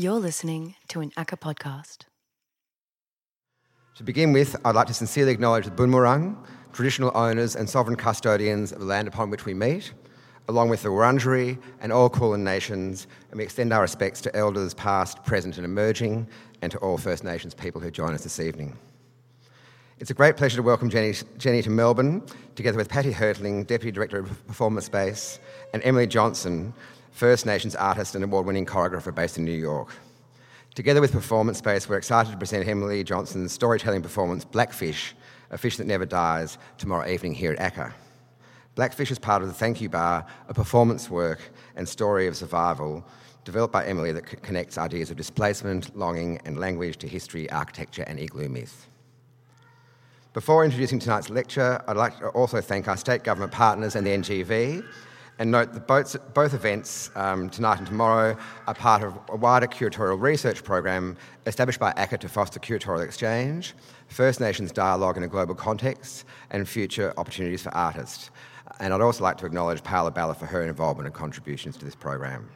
You're listening to an ACCA podcast. To begin with, I'd like to sincerely acknowledge the Bunmurang, traditional owners and sovereign custodians of the land upon which we meet, along with the Wurundjeri and all Kulin nations, and we extend our respects to elders past, present, and emerging, and to all First Nations people who join us this evening. It's a great pleasure to welcome Jenny, Jenny to Melbourne, together with Patty Hertling, Deputy Director of Performance Space, and Emily Johnson, First Nations artist and award winning choreographer based in New York. Together with Performance Space, we're excited to present Emily Johnson's storytelling performance, Blackfish, A Fish That Never Dies, tomorrow evening here at ACCA. Blackfish is part of the Thank You Bar, a performance work and story of survival developed by Emily that c- connects ideas of displacement, longing, and language to history, architecture, and igloo myth. Before introducing tonight's lecture, I'd like to also thank our state government partners and the NGV and note that both, both events, um, tonight and tomorrow, are part of a wider curatorial research program established by ACCA to foster curatorial exchange, First Nations dialogue in a global context, and future opportunities for artists. And I'd also like to acknowledge Paola Balla for her involvement and contributions to this program.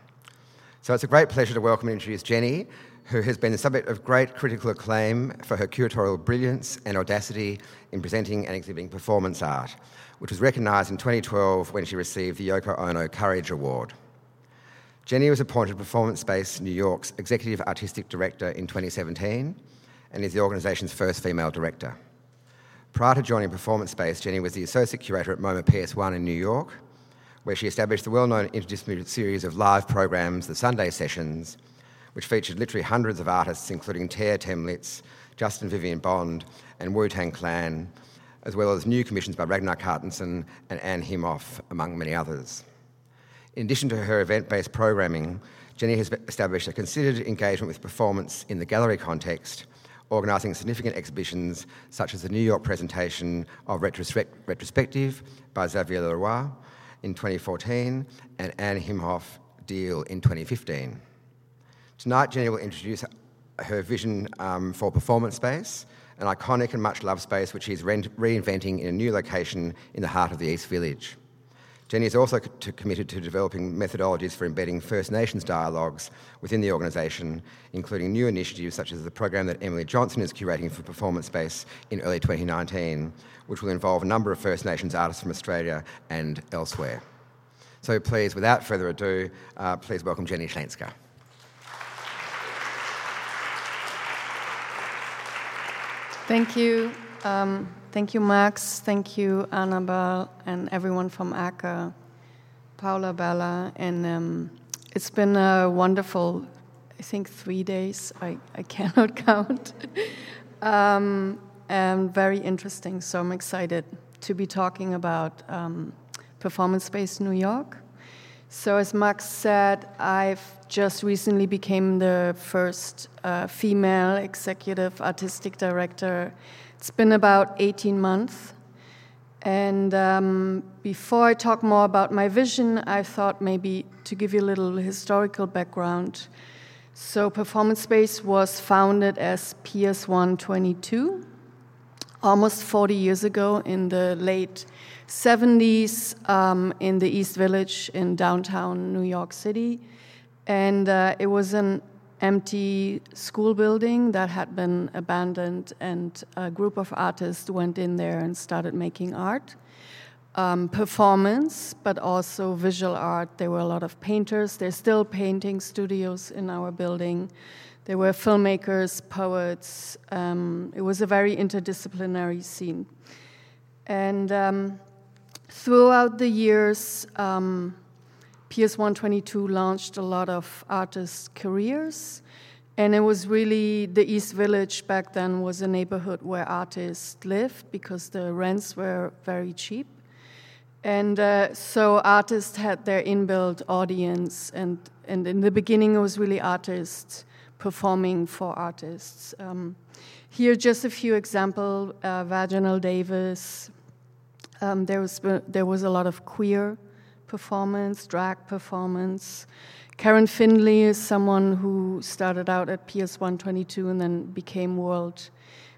So it's a great pleasure to welcome and introduce Jenny, who has been the subject of great critical acclaim for her curatorial brilliance and audacity in presenting and exhibiting performance art, which was recognised in 2012 when she received the Yoko Ono Courage Award. Jenny was appointed Performance Space New York's Executive Artistic Director in 2017 and is the organisation's first female director. Prior to joining Performance Space, Jenny was the Associate Curator at MoMA PS1 in New York, where she established the well known interdisciplinary series of live programs, the Sunday Sessions, which featured literally hundreds of artists, including Terre Thaemlitz, Justin Vivian Bond, and Wu Tang Clan, as well as new commissions by Ragnar Kjartansson and Anne Imhof, among many others. In addition to her event based programming, Jenny has established a considered engagement with performance in the gallery context, organising significant exhibitions such as the New York presentation of Retrospect- Retrospective by Xavier Le Roy in 2014 and Anne Imhof Deal in 2015. Tonight, Jenny will introduce her vision um, for performance space, an iconic and much loved space which she's re- reinventing in a new location in the heart of the East Village. Jenny is also co- committed to developing methodologies for embedding First Nations dialogues within the organisation, including new initiatives such as the program that Emily Johnson is curating for Performance Space in early 2019, which will involve a number of First Nations artists from Australia and elsewhere. So please, without further ado, uh, please welcome Jenny Schlenzka. Thank you. Um, thank you, Max. Thank you, Annabelle, and everyone from ACCA, Paola Balla. And um, it's been a wonderful, I think, three days. I, I cannot count. um, and very interesting. So I'm excited to be talking about um, Performance Space New York. So as Max said, I've just recently became the first uh, female executive artistic director. It's been about 18 months. And um, before I talk more about my vision, I thought maybe to give you a little historical background. So, Performance Space was founded as PS122 almost 40 years ago in the late 70s um, in the East Village in downtown New York City. And uh, it was an empty school building that had been abandoned, and a group of artists went in there and started making art. Um, performance, but also visual art. There were a lot of painters. There's still painting studios in our building. There were filmmakers, poets. Um, it was a very interdisciplinary scene. And um, throughout the years, um, PS 122 launched a lot of artists' careers. And it was really the East Village back then was a neighborhood where artists lived because the rents were very cheap. And uh, so artists had their inbuilt audience, and, and in the beginning, it was really artists performing for artists. Um, here, just a few examples uh, Vaginal Davis. Um, there, was, there was a lot of queer performance, drag performance. Karen Finley is someone who started out at PS 122 and then became world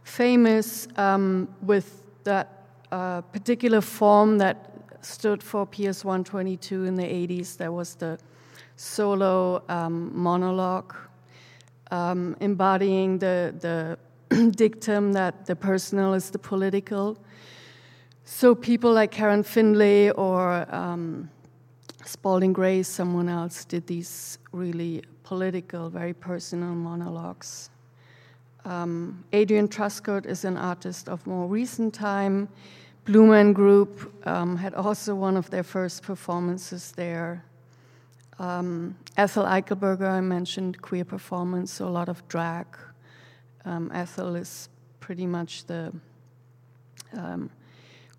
famous um, with that uh, particular form that stood for PS 122 in the 80s. There was the solo um, monologue um, embodying the, the dictum that the personal is the political. So people like Karen Finley or um, Spalding Gray, someone else, did these really political, very personal monologues. Um, Adrienne Truscott is an artist of more recent time. Blue Man Group um, had also one of their first performances there. Um, Ethel Eichelberger, I mentioned queer performance, so a lot of drag. Um, Ethel is pretty much the um,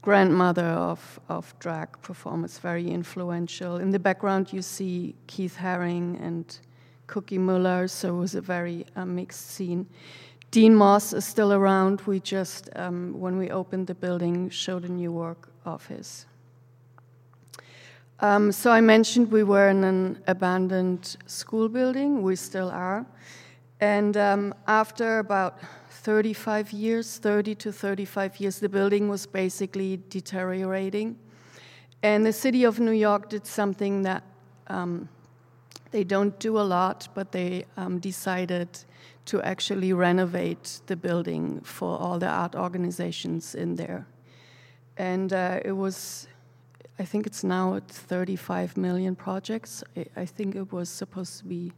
grandmother of, of drag performance, very influential. In the background, you see Keith Haring and Cookie Mueller, so it was a very uh, mixed scene. Dean Moss is still around. We just, um, when we opened the building, showed a new work of his. Um, so I mentioned we were in an abandoned school building. We still are. And um, after about 35 years, 30 to 35 years, the building was basically deteriorating. And the city of New York did something that um, they don't do a lot, but they um, decided to actually renovate the building for all the art organizations in there. And uh, it was, I think it's now at 35 million projects. I think it was supposed to be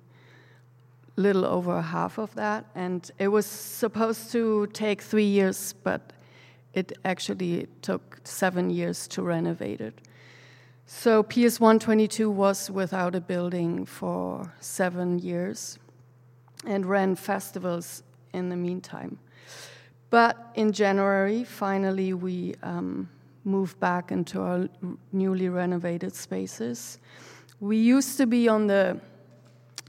little over half of that. And it was supposed to take three years, but it actually took seven years to renovate it. So PS 122 was without a building for seven years and ran festivals in the meantime. But in January, finally, we um, moved back into our newly renovated spaces. We used to be on the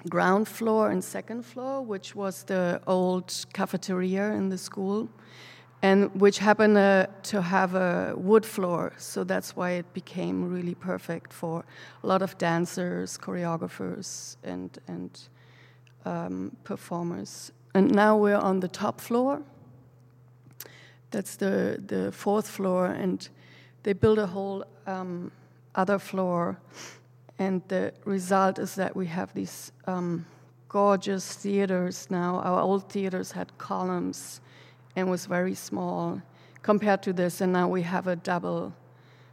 ground floor and second floor, which was the old cafeteria in the school, and which happened uh, to have a wood floor. So that's why it became really perfect for a lot of dancers, choreographers, and and um, performers. And now we're on the top floor. That's the, the fourth floor, and they built a whole um, other floor. And the result is that we have these um, gorgeous theaters now. Our old theaters had columns and was very small compared to this, and now we have a double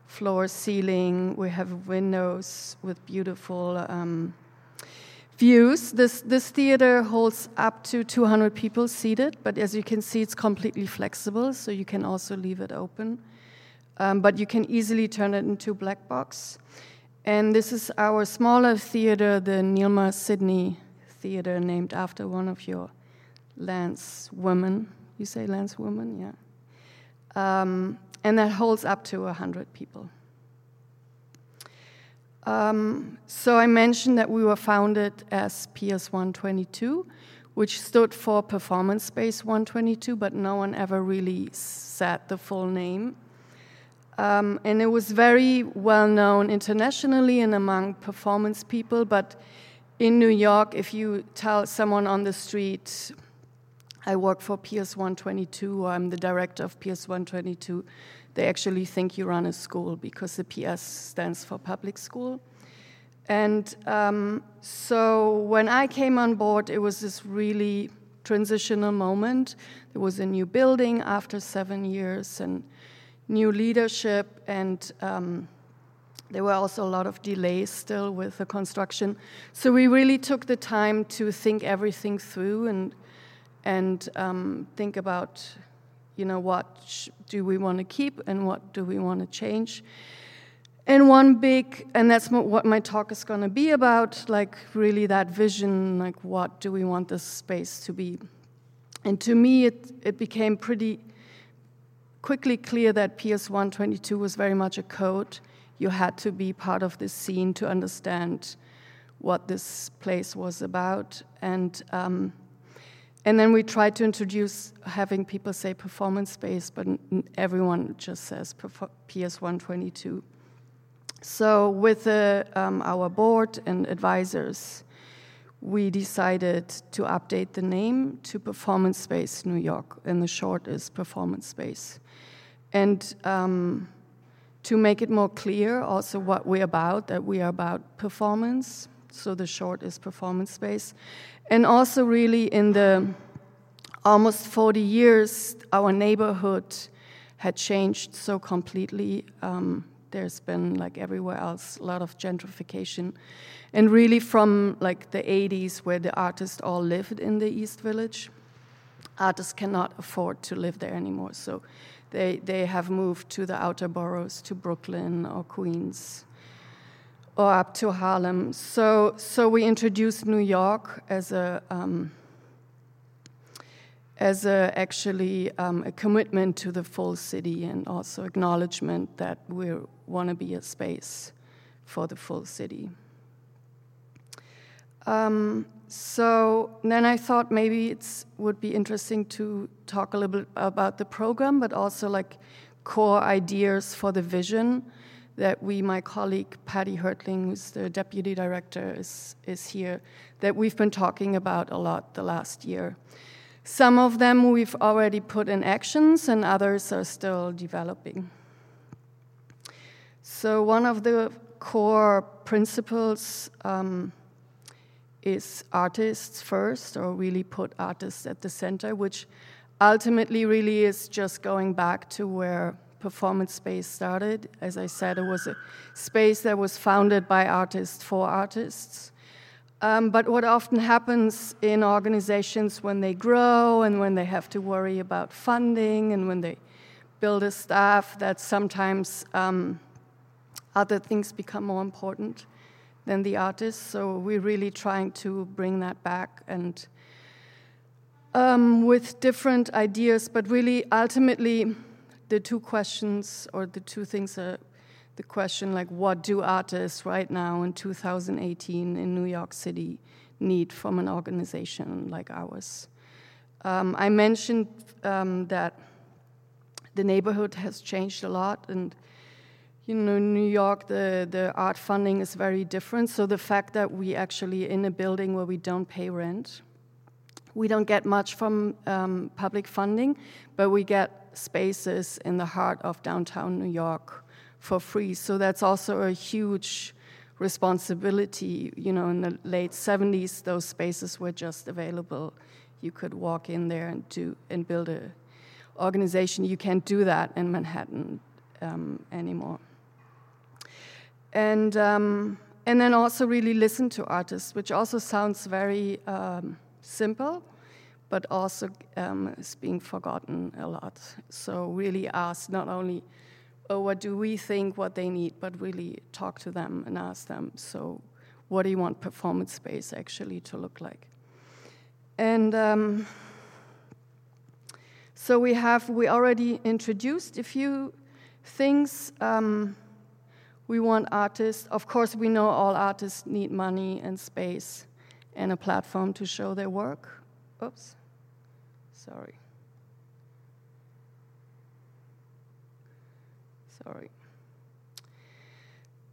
floor ceiling. We have windows with beautiful um, views. This, this theater holds up to 200 people seated, but as you can see, it's completely flexible, so you can also leave it open. Um, but you can easily turn it into a black box. And this is our smaller theater, the Neilma Sidney Theater, named after one of your Lance women. You say Lance women, yeah. Um, and that holds up to 100 people. Um, so I mentioned that we were founded as PS 122, which stood for Performance Space 122, but no one ever really said the full name. Um, and it was very well known internationally and among performance people, but in New York, if you tell someone on the street, I work for PS 122, or I'm the director of PS 122, they actually think you run a school because the PS stands for public school. And um, so when I came on board, it was this really transitional moment. There was a new building after seven years and new leadership, and um, there were also a lot of delays still with the construction. So we really took the time to think everything through and and um, think about you know, what do we want to keep and what do we want to change? And one big, and that's what my talk is going to be about, like really that vision, like what do we want this space to be? And to me, it, it became pretty quickly clear that PS 122 was very much a code. You had to be part of this scene to understand what this place was about. And um, and then we tried to introduce having people say performance space, but everyone just says PS 122. So, with uh, um, our board and advisors, we decided to update the name to Performance Space New York, and the short is Performance Space. And um, to make it more clear, also what we're about, that we are about performance, So the short is performance space. And also, really, in the almost 40 years, our neighborhood had changed so completely. Um, there's been, like everywhere else, a lot of gentrification. And really, from like the 80s, where the artists all lived in the East Village, artists cannot afford to live there anymore. So they, they have moved to the outer boroughs, to Brooklyn or Queens or up to Harlem. So, so we introduced New York as a um, as a, actually um, a commitment to the full city and also acknowledgement that we want to be a space for the full city. Um, so then I thought maybe it would be interesting to talk a little bit about the program, but also like core ideas for the vision that we, my colleague Patty Hertling, who's the deputy director, is, is here, that we've been talking about a lot the last year. Some of them we've already put in actions, and others are still developing. So, one of the core principles um, is artists first, or really put artists at the center, which ultimately really is just going back to where performance space started. As I said, it was a space that was founded by artists for artists. Um, but what often happens in organizations when they grow and when they have to worry about funding and when they build a staff, that sometimes um, other things become more important than the artists. So we're really trying to bring that back and um, with different ideas, but really ultimately the two questions or the two things are the question like what do artists right now in 2018 in New York City need from an organization like ours? Um, I mentioned um, that the neighborhood has changed a lot, and you know, New York, the, the art funding is very different. So the fact that we actually in a building where we don't pay rent, we don't get much from um, public funding, but we get spaces in the heart of downtown New York for free. So that's also a huge responsibility. You know, in the late 70s, those spaces were just available. You could walk in there and do and build a organization. You can't do that in Manhattan um, anymore. And um, and then also really listen to artists, which also sounds very um, simple, but also um, is being forgotten a lot. So really ask not only oh, what do we think what they need, but really talk to them and ask them, so what do you want performance space actually to look like? And um, so we have, we already introduced a few things. Um, we want artists, of course, we know all artists need money and space and a platform to show their work. Oops, sorry. sorry.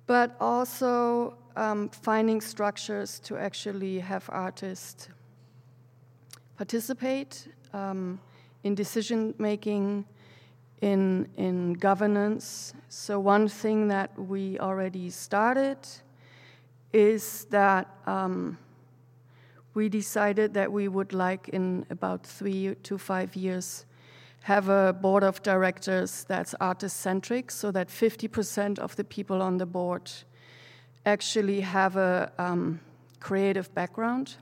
But also um, finding structures to actually have artists participate um, in decision making, in, in governance. So, one thing that we already started is that um, we decided that we would like, in about three to five years, have a board of directors that's artist centric, so that 50% of the people on the board actually have a um, creative background.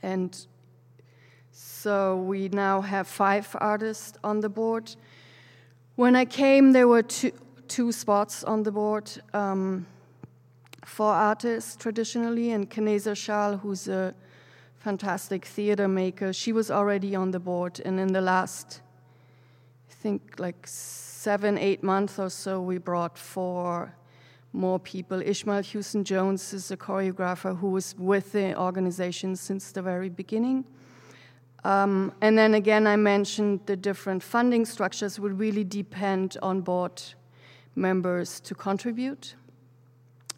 And so we now have five artists on the board. When I came, there were two, two spots on the board um, for artists traditionally, and Kaneza Schaal, who's a fantastic theater maker, she was already on the board. And in the last I think like seven, eight months or so, we brought four more people. Ishmael Houston Jones is a choreographer who was with the organization since the very beginning. Um, and then again, I mentioned the different funding structures would really depend on board members to contribute.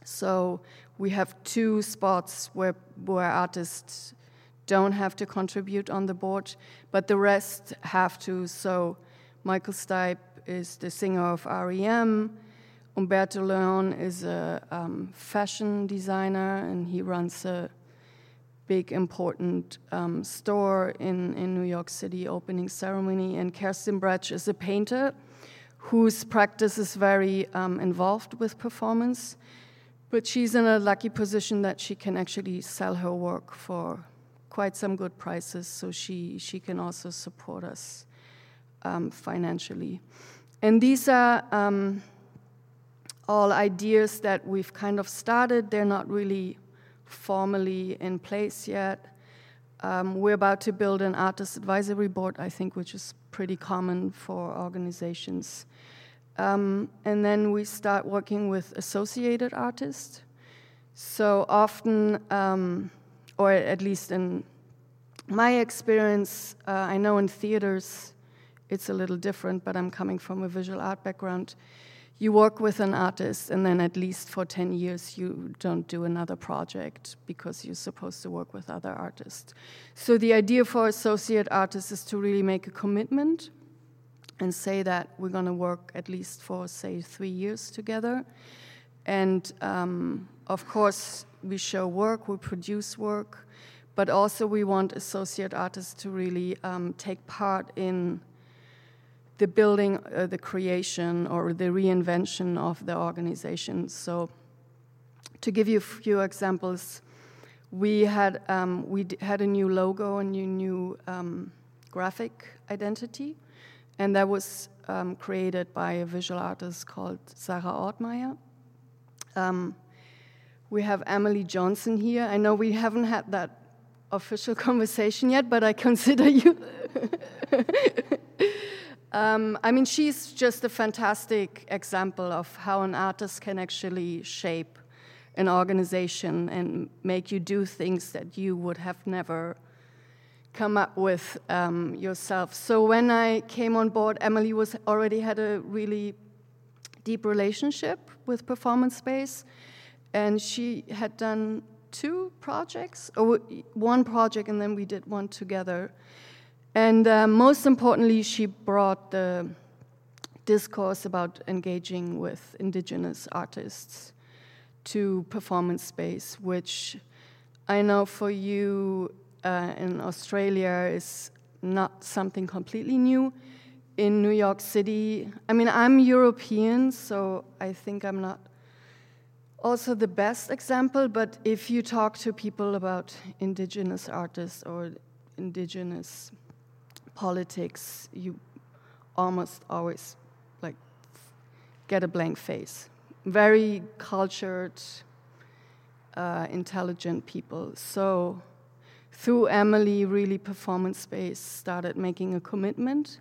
So we have two spots where, where artists don't have to contribute on the board, but the rest have to. So Michael Stipe is the singer of REM. Humberto Leon is a um, fashion designer and he runs a big important um, store in, in New York City opening ceremony. And Kerstin Brätsch is a painter whose practice is very um, involved with performance. But she's in a lucky position that she can actually sell her work for quite some good prices, so she, she can also support us um, financially. And these are um, all ideas that we've kind of started. They're not really formally in place yet. Um, we're about to build an artist advisory board, I think, which is pretty common for organizations. Um, and then we start working with associated artists. So often, um, or at least in my experience, uh, I know in theaters it's a little different, but I'm coming from a visual art background. You work with an artist, and then at least for 10 years, you don't do another project because you're supposed to work with other artists. So, the idea for associate artists is to really make a commitment and say that we're going to work at least for, say, three years together. And um, of course, we show work, we produce work, but also we want associate artists to really um, take part in the building, uh, the creation, or the reinvention of the organization. So, to give you a few examples, we had um, we had a new logo, a new new um, graphic identity, and that was um, created by a visual artist called Sarah Ortmeyer. Um, we have Emily Johnson here. I know we haven't had that official conversation yet, but I consider you. Um, I mean, she's just a fantastic example of how an artist can actually shape an organization and make you do things that you would have never come up with um, yourself. So when I came on board, Emily was already had a really deep relationship with Performance Space, and she had done two projects, or one project, and then we did one together. And uh, most importantly, she brought the discourse about engaging with indigenous artists to performance space, which I know for you uh, in Australia is not something completely new. In New York City, I mean, I'm European, so I think I'm not also the best example, but if you talk to people about indigenous artists or indigenous politics, you almost always like get a blank face. Very cultured, uh, intelligent people. So through Emily, really performance space started making a commitment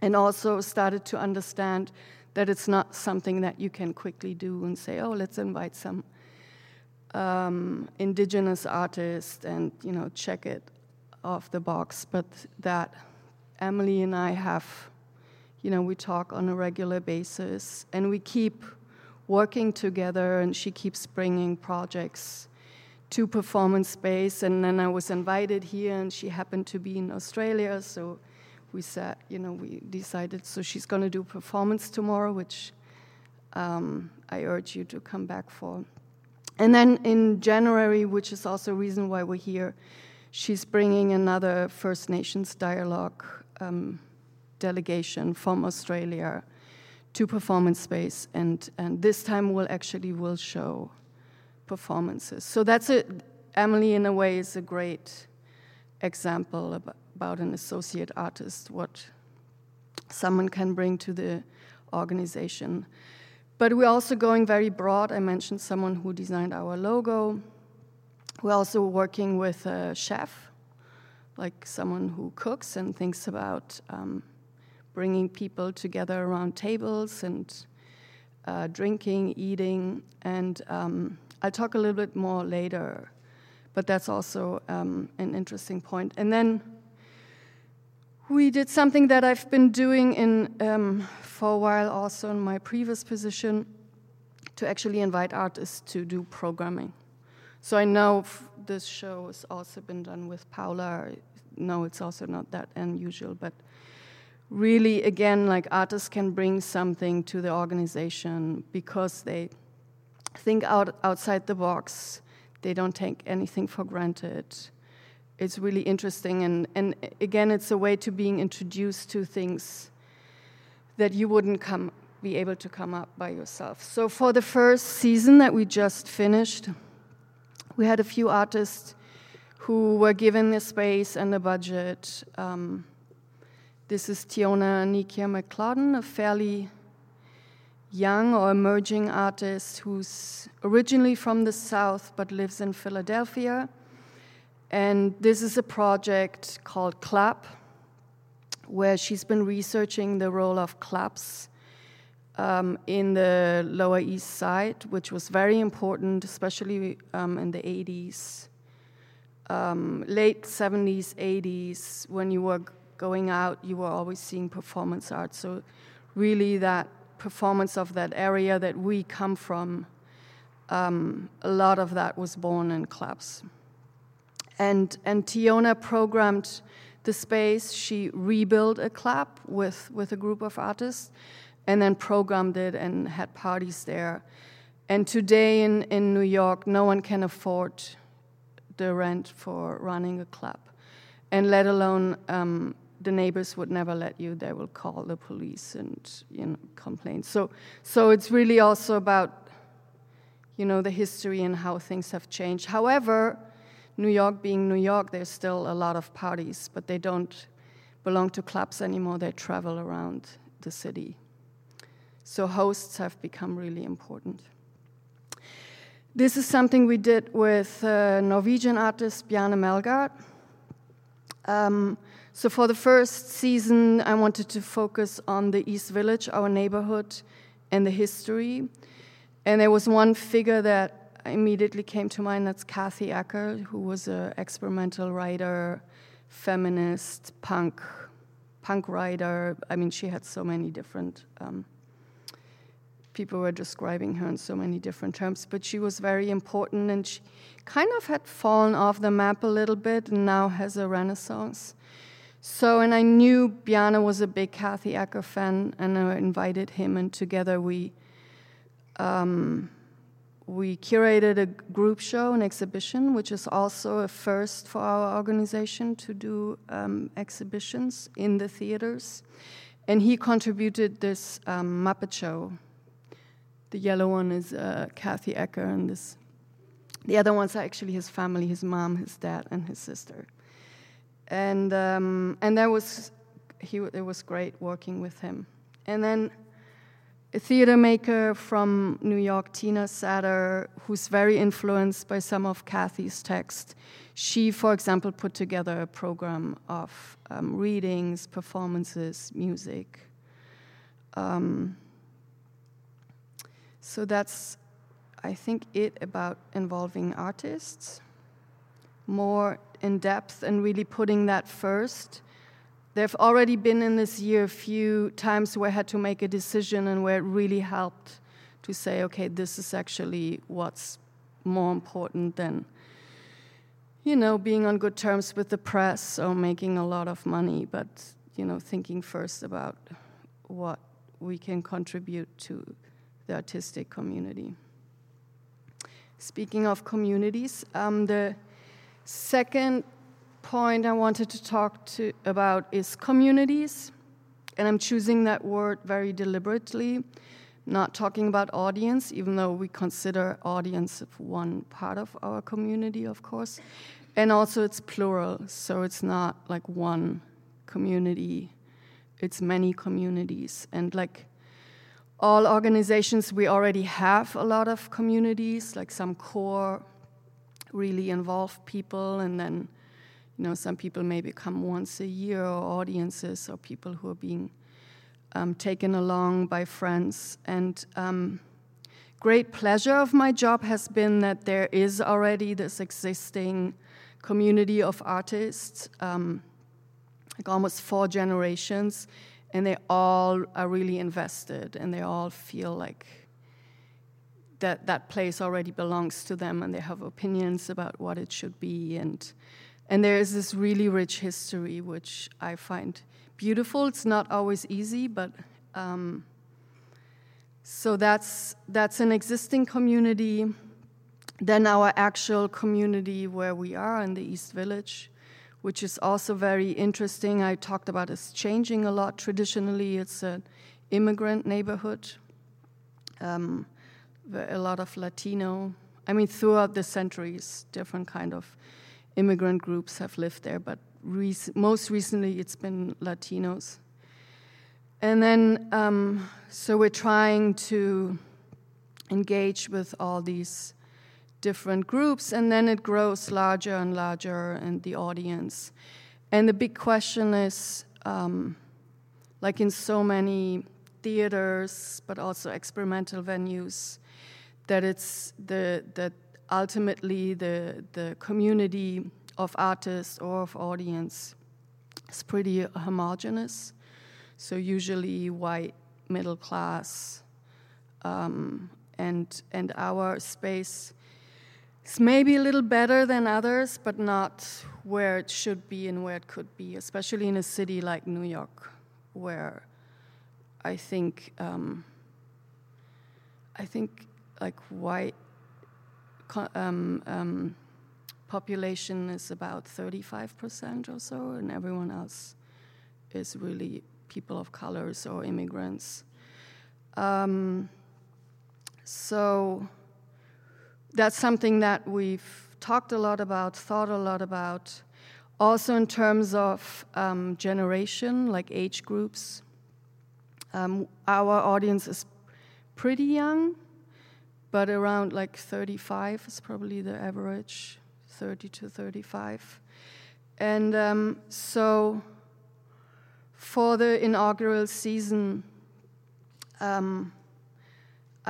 and also started to understand that it's not something that you can quickly do and say, oh, let's invite some um, indigenous artist and you know check it off the box, but that Emily and I have, you know, we talk on a regular basis and we keep working together, and she keeps bringing projects to performance space. And then I was invited here, and she happened to be in Australia, so we said, you know, we decided, so she's going to do performance tomorrow, which um, I urge you to come back for. And then in January, which is also a reason why we're here, she's bringing another First Nations dialogue um, delegation from Australia to performance space, and, and this time we'll actually will show performances. So that's a Emily in a way is a great example about, about an associate artist, what someone can bring to the organization. But we're also going very broad. I mentioned someone who designed our logo. We're also working with a chef, like someone who cooks and thinks about um, bringing people together around tables and uh, drinking, eating. And um, I'll talk a little bit more later, but that's also um, an interesting point. And then we did something that I've been doing in, um, for a while also in my previous position to actually invite artists to do programming. So I know this show has also been done with Paola. No, it's also not that unusual, but really, again, like artists can bring something to the organization because they think out outside the box. They don't take anything for granted. It's really interesting, and, and again, it's a way to being introduced to things that you wouldn't come be able to come up by yourself. So for the first season that we just finished, we had a few artists who were given the space and the budget. Um, this is Tiona Nekkia McClodden, a fairly young or emerging artist who's originally from the South but lives in Philadelphia. And this is a project called CLAP, where she's been researching the role of clubs um, in the Lower East Side, which was very important, especially um, in the 80s, um, late 70s, 80s, when you were going out, you were always seeing performance art. So, really, that performance of that area that we come from, um, a lot of that was born in clubs. And, and Tiona programmed the space. She rebuilt a club with, with a group of artists and then programmed it and had parties there. And today in, in New York, no one can afford the rent for running a club. And let alone um, the neighbors would never let you. They will call the police and you know complain. So, so it's really also about you know the history and how things have changed. However, New York being New York, there's still a lot of parties, but they don't belong to clubs anymore. They travel around the city. So hosts have become really important. This is something we did with uh, Norwegian artist Bjarne Melgaard. Um, so for the first season, I wanted to focus on the East Village, our neighborhood, and the history. And there was one figure that immediately came to mind. That's Kathy Acker, who was an experimental writer, feminist, punk, punk writer. I mean, she had so many different. Um, people were describing her in so many different terms, but she was very important and she kind of had fallen off the map a little bit and now has a renaissance. So, and I knew Bjarne was a big Kathy Acker fan, and I invited him, and together we um, we curated a group show, an exhibition, which is also a first for our organization to do um, exhibitions in the theaters. And he contributed this um, Muppet show the yellow one is uh, Kathy Acker, and this, the other ones are actually his family, his mom, his dad, and his sister. And um, and that was he. It was great working with him. And then a theater maker from New York, Tina Satter, who's very influenced by some of Kathy's text. She, for example, put together a program of um, readings, performances, music. Um, so that's, I think, it about involving artists more in depth and really putting that first. There have already been in this year a few times where I had to make a decision and where it really helped to say, okay, this is actually what's more important than, you know, being on good terms with the press or making a lot of money, but, you know, thinking first about what we can contribute to the artistic community. Speaking of communities, um, the second point I wanted to talk to about is communities, and I'm choosing that word very deliberately, not talking about audience, even though we consider audience one part of our community, of course, and also it's plural, so it's not like one community, it's many communities, and like all organizations, we already have a lot of communities, like some core, really involved people, and then, you know, some people maybe come once a year, or audiences, or people who are being um, taken along by friends. And um, great pleasure of my job has been that there is already this existing community of artists, um, like almost four generations and they all are really invested and they all feel like that that place already belongs to them and they have opinions about what it should be and And there is this really rich history, which I find beautiful. It's not always easy, but um, so that's that's an existing community. Then our actual community where we are in the East Village, which is also very interesting. I talked about it's changing a lot. Traditionally, it's an immigrant neighborhood. Um, a lot of Latino. I mean, throughout the centuries, different kind of immigrant groups have lived there, but rec- most recently it's been Latinos. And then, um, so we're trying to engage with all these different groups, and then it grows larger and larger, and the audience. And the big question is um, like in so many theaters, but also experimental venues, that it's the that ultimately the the community of artists or of audience is pretty homogenous. So usually white, middle class, um, and and our space is maybe a little better than others, but not where it should be and where it could be, especially in a city like New York, where I think um, I think like white um, um, population is about 35% or so, and everyone else is really people of colors or immigrants. Um, so that's something that we've talked a lot about, thought a lot about. Also, in terms of um, generation, like age groups, um, our audience is pretty young but around like 35 is probably the average 30 to 35 and um, so for the inaugural season um,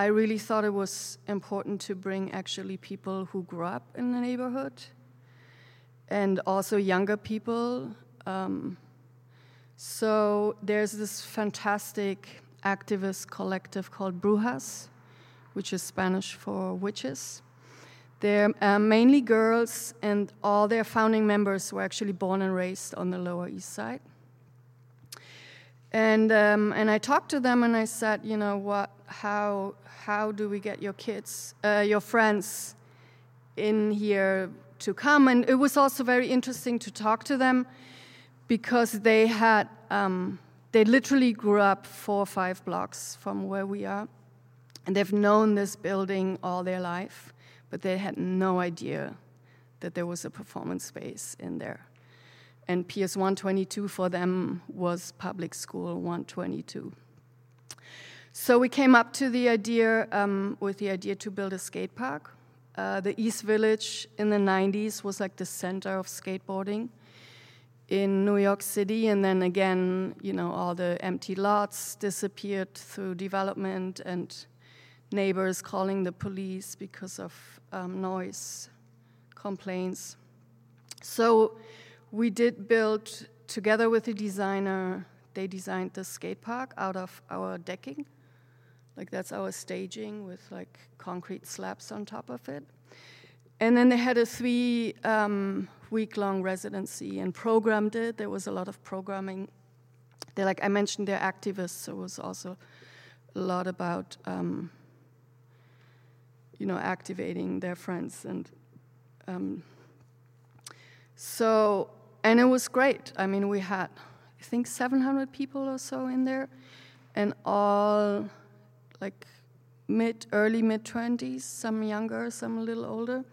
i really thought it was important to bring actually people who grew up in the neighborhood and also younger people um, so there's this fantastic activist collective called brujas which is Spanish for witches. They're uh, mainly girls, and all their founding members were actually born and raised on the Lower East Side. And um, and I talked to them, and I said, you know, what? How how do we get your kids, uh, your friends, in here to come? And it was also very interesting to talk to them because they had um, they literally grew up four or five blocks from where we are and they've known this building all their life, but they had no idea that there was a performance space in there. And PS 122 for them was public school 122. So we came up to the idea um, with the idea to build a skate park. Uh, the East Village in the 90s was like the center of skateboarding in New York City, and then again, you know, all the empty lots disappeared through development and neighbors calling the police because of um, noise complaints. So we did build together with the designer. They designed the skate park out of our decking, like that's our staging with like concrete slabs on top of it. And then they had a three um, week long residency and programmed it. There was a lot of programming. They like I mentioned, they're activists, so it was also a lot about um, you know, activating their friends. And um, so, and it was great. I mean, we had, I think, 700 people or so in there, and all like mid, early mid 20s, some younger, some a little older.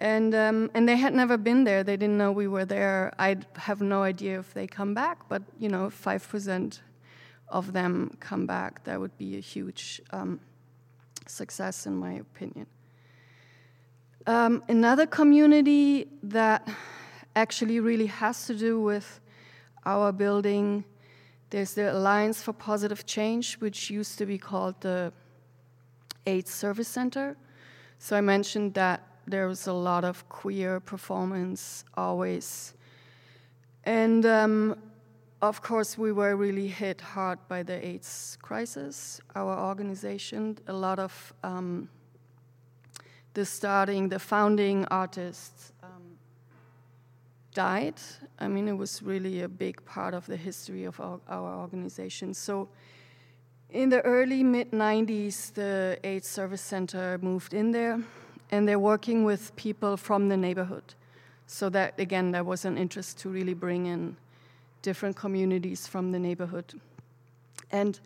And, um, and they had never been there. They didn't know we were there. I have no idea if they come back, but you know, 5% of them come back, that would be a huge um, success, in my opinion. Um, another community that actually really has to do with our building, there's the Alliance for Positive Change, which used to be called the AIDS Service Center. So I mentioned that there was a lot of queer performance always. And um, of course, we were really hit hard by the AIDS crisis. Our organization, a lot of um, the starting, the founding artists, died. I mean, it was really a big part of the history of our, our organization. So, in the early mid 90s, the AIDS Service Center moved in there, and they're working with people from the neighborhood. So, that again, there was an interest to really bring in different communities from the neighborhood. And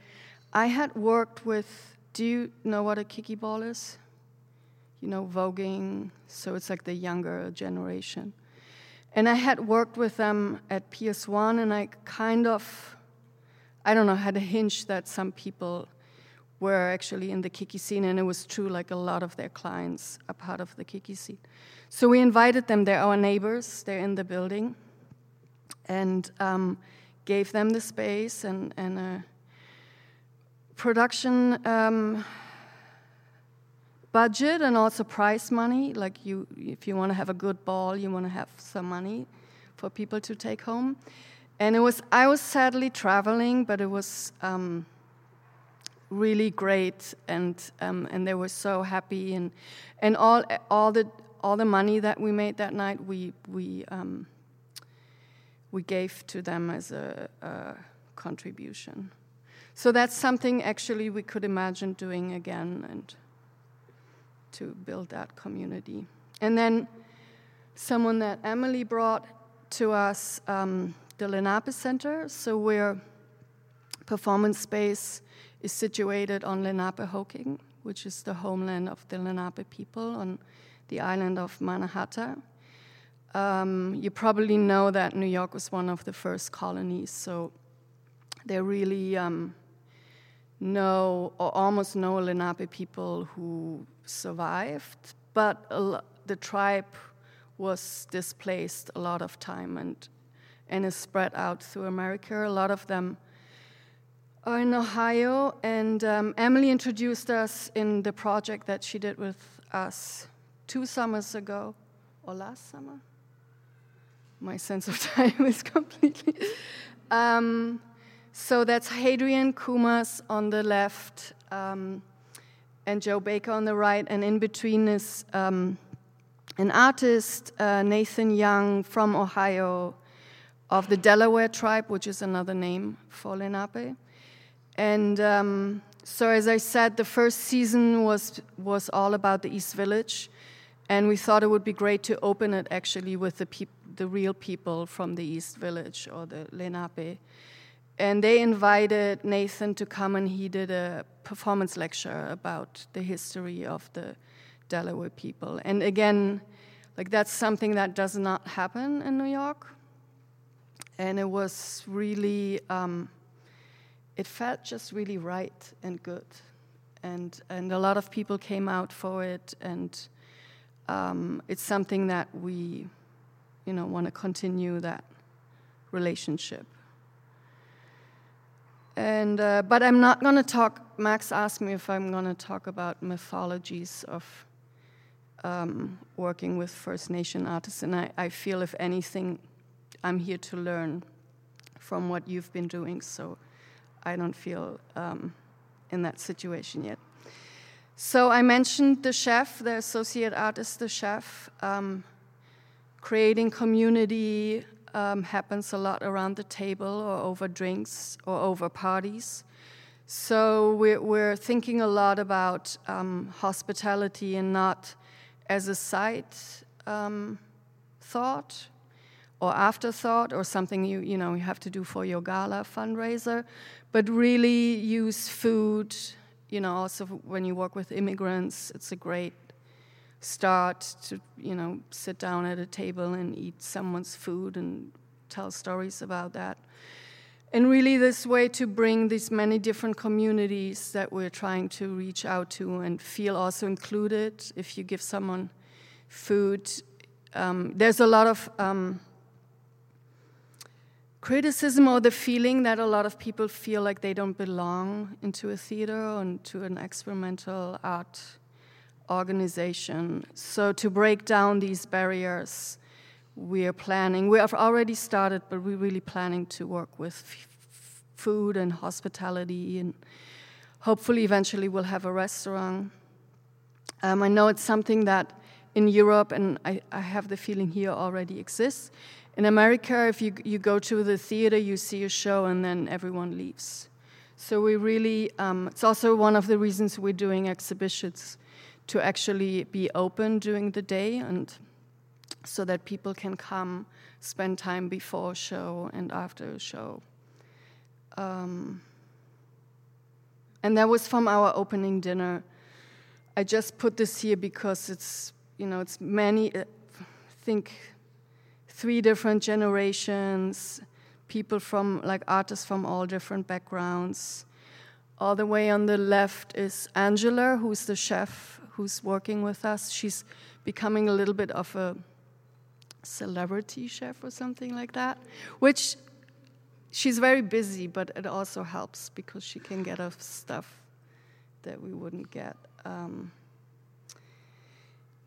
I had worked with, do you know what a kiki ball is? You know, voguing, so it's like the younger generation. And I had worked with them at PS1, and I kind of, I don't know, had a hinge that some people were actually in the Kiki scene, and it was true, like a lot of their clients are part of the Kiki scene. So we invited them, they're our neighbors, they're in the building, and um, gave them the space and, and a production um, budget and also prize money. Like you, if you want to have a good ball, you want to have some money for people to take home. And it was, I was sadly traveling, but it was um, really great, and um, and they were so happy, and and all all the all the money that we made that night, we we um, we gave to them as a, a contribution. So that's something actually we could imagine doing again, and to build that community. And then someone that Emily brought to us, um, the Lenape Center. So where performance space is situated on Lenapehoking, which is the homeland of the Lenape people on the island of Manhattan. Um, you probably know that New York was one of the first colonies, so there really um, no almost no Lenape people who survived, but the tribe was displaced a lot of time and and is spread out through America. A lot of them are in Ohio, and um, Emily introduced us in the project that she did with us two summers ago, or last summer. My sense of time is completely. Um, so that's Hadrien Coumans on the left. Um, and Joe Baker on the right, and in between is um, an artist, uh, Nathan Young from Ohio, of the Delaware tribe, which is another name for Lenape. And um, so, as I said, the first season was was all about the East Village, and we thought it would be great to open it actually with the peop- the real people from the East Village or the Lenape. And they invited Nathan to come, and he did a performance lecture about the history of the Delaware people. And again, like that's something that does not happen in New York. And it was really, um, it felt just really right and good. And, and a lot of people came out for it, and um, it's something that we, you know, want to continue that relationship. And, uh, but I'm not going to talk, Max asked me if I'm going to talk about mythologies of um, working with First Nation artists. And I, I feel, if anything, I'm here to learn from what you've been doing. So I don't feel um, in that situation yet. So I mentioned the chef, the associate artist, the chef, um, creating community, um, happens a lot around the table or over drinks or over parties. So we're, we're thinking a lot about um, hospitality and not as a side um, thought or afterthought or something you you know you have to do for your gala fundraiser, but really use food. You know, also when you work with immigrants, it's a great start to you know sit down at a table and eat someone's food and tell stories about that. And really this way to bring these many different communities that we're trying to reach out to and feel also included. If you give someone food um, there's a lot of um, criticism or the feeling that a lot of people feel like they don't belong into a theater or into an experimental art organization. So, to break down these barriers, we are planning, we have already started, but we're really planning to work with f- food and hospitality, and hopefully, eventually, we'll have a restaurant. Um, I know it's something that in Europe, and I, I have the feeling here already exists. In America, if you, you go to the theater, you see a show, and then everyone leaves. So we really, um, it's also one of the reasons we're doing exhibitions to actually be open during the day and so that people can come spend time before show and after a show. Um, and that was from our opening dinner. I just put this here because it's, you know, it's many, I think, three different generations, people from, like artists from all different backgrounds. All the way on the left is Angela, who's the chef who's working with us. She's becoming a little bit of a celebrity chef or something like that, which she's very busy, but it also helps because she can get us stuff that we wouldn't get. Um,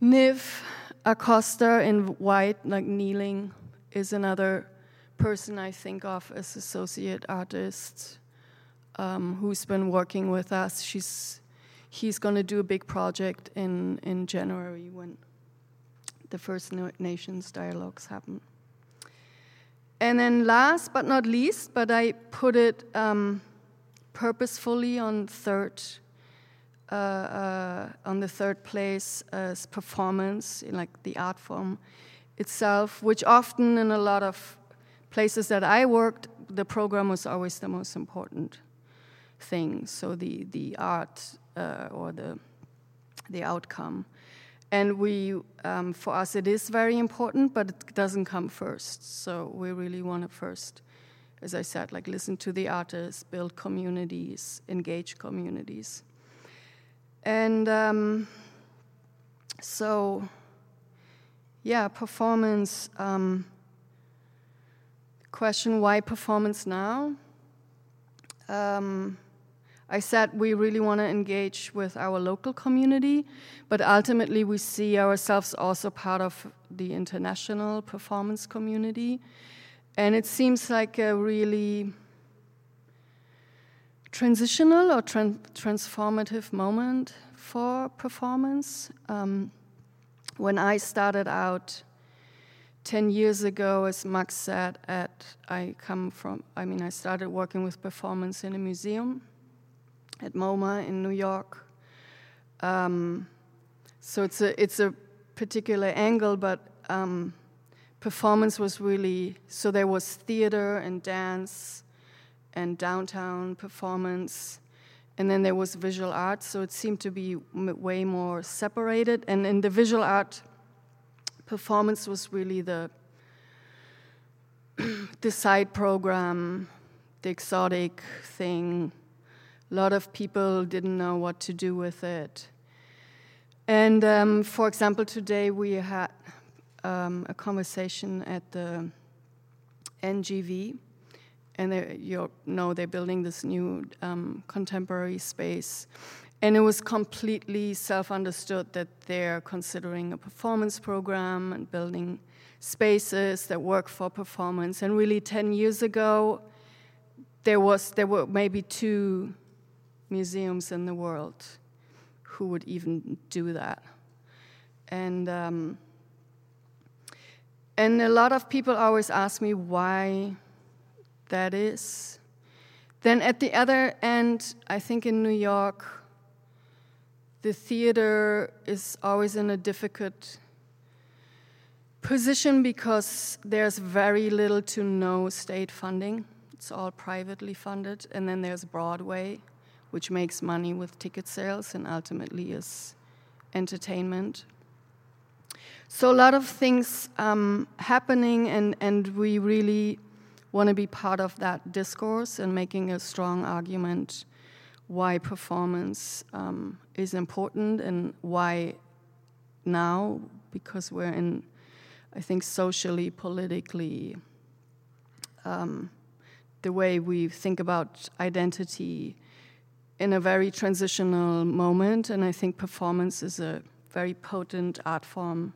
Niv Acosta in white, like kneeling, is another person I think of as associate artist um, who's been working with us. She's he's going to do a big project in in January when the First Nations dialogues happen. And then last but not least, but I put it um, purposefully on third, uh, uh, on the third place as performance, like the art form itself, which often in a lot of places that I worked, the program was always the most important thing. So the the art uh, or the the outcome. And we, um, for us, it is very important, but it doesn't come first. So we really want to first, as I said, like listen to the artists, build communities, engage communities. And um, so, yeah, performance. Um, question why performance now? Um, I said we really want to engage with our local community, but ultimately we see ourselves also part of the international performance community. And it seems like a really transitional or tran transformative moment for performance. Um, when I started out 10 years ago, as Max said, at I come from, I mean, I started working with performance in a museum at MoMA in New York. Um, so it's a it's a particular angle, but um, performance was really so there was theater and dance and downtown performance, and then there was visual art. So it seemed to be way more separated. And in the visual art, performance was really the the side program, the exotic thing a lot of people didn't know what to do with it. And um, for example, today we had um, a conversation at the NGV, and you know they're building this new um, contemporary space. And it was completely self understood that they're considering a performance program and building spaces that work for performance. And really, 10 years ago, there, was, there were maybe two museums in the world who would even do that. And um, and a lot of people always ask me why that is. Then at the other end, I think in New York, the theater is always in a difficult position because there's very little to no state funding. It's all privately funded. And then there's Broadway, which makes money with ticket sales and ultimately is entertainment. So, a lot of things um, happening, and, and we really want to be part of that discourse and making a strong argument why performance um, is important and why now, because we're in, I think, socially, politically, um, the way we think about identity in a very transitional moment, and I think performance is a very potent art form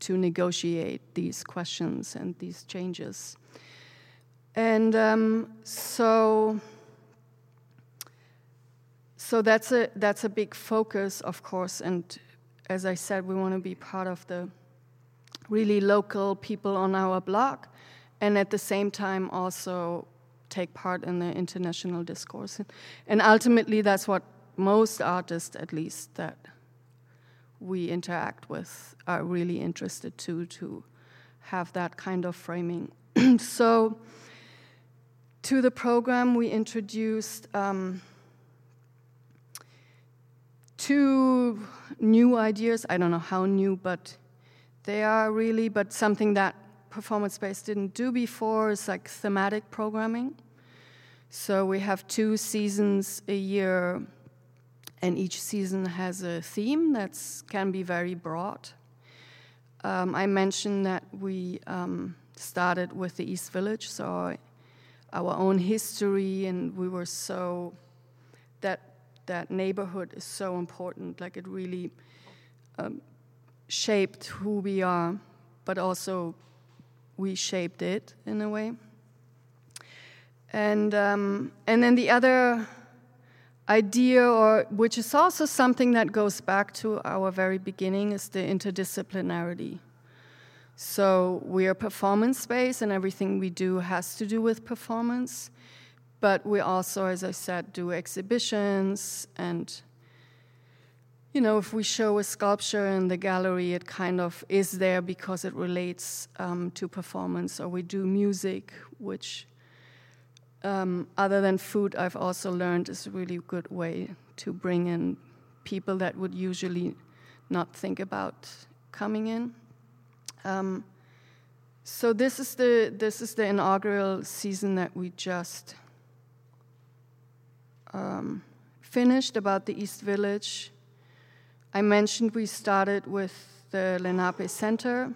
to negotiate these questions and these changes. And um, so, so that's a that's a big focus, of course, and as I said, we want to be part of the really local people on our block, and at the same time also take part in the international discourse. And ultimately, that's what most artists, at least, that we interact with are really interested to to have that kind of framing. so, to the program, we introduced um, two new ideas. I don't know how new, but they are really, but something that performance space didn't do before is like thematic programming. So we have two seasons a year, and each season has a theme that can be very broad. Um, I mentioned that we um, started with the East Village, so our own history, and we were so that that neighborhood is so important. Like it really um, shaped who we are, but also we shaped it in a way. And um, and then the other idea, or which is also something that goes back to our very beginning, is the interdisciplinarity. So we are performance space, and everything we do has to do with performance. But we also, as I said, do exhibitions and you know, if we show a sculpture in the gallery, it kind of is there because it relates um, to performance, or we do music, which, um, other than food, I've also learned is a really good way to bring in people that would usually not think about coming in. Um, so this is the this is the inaugural season that we just um, finished about the East Village. I mentioned we started with the Lenape Center.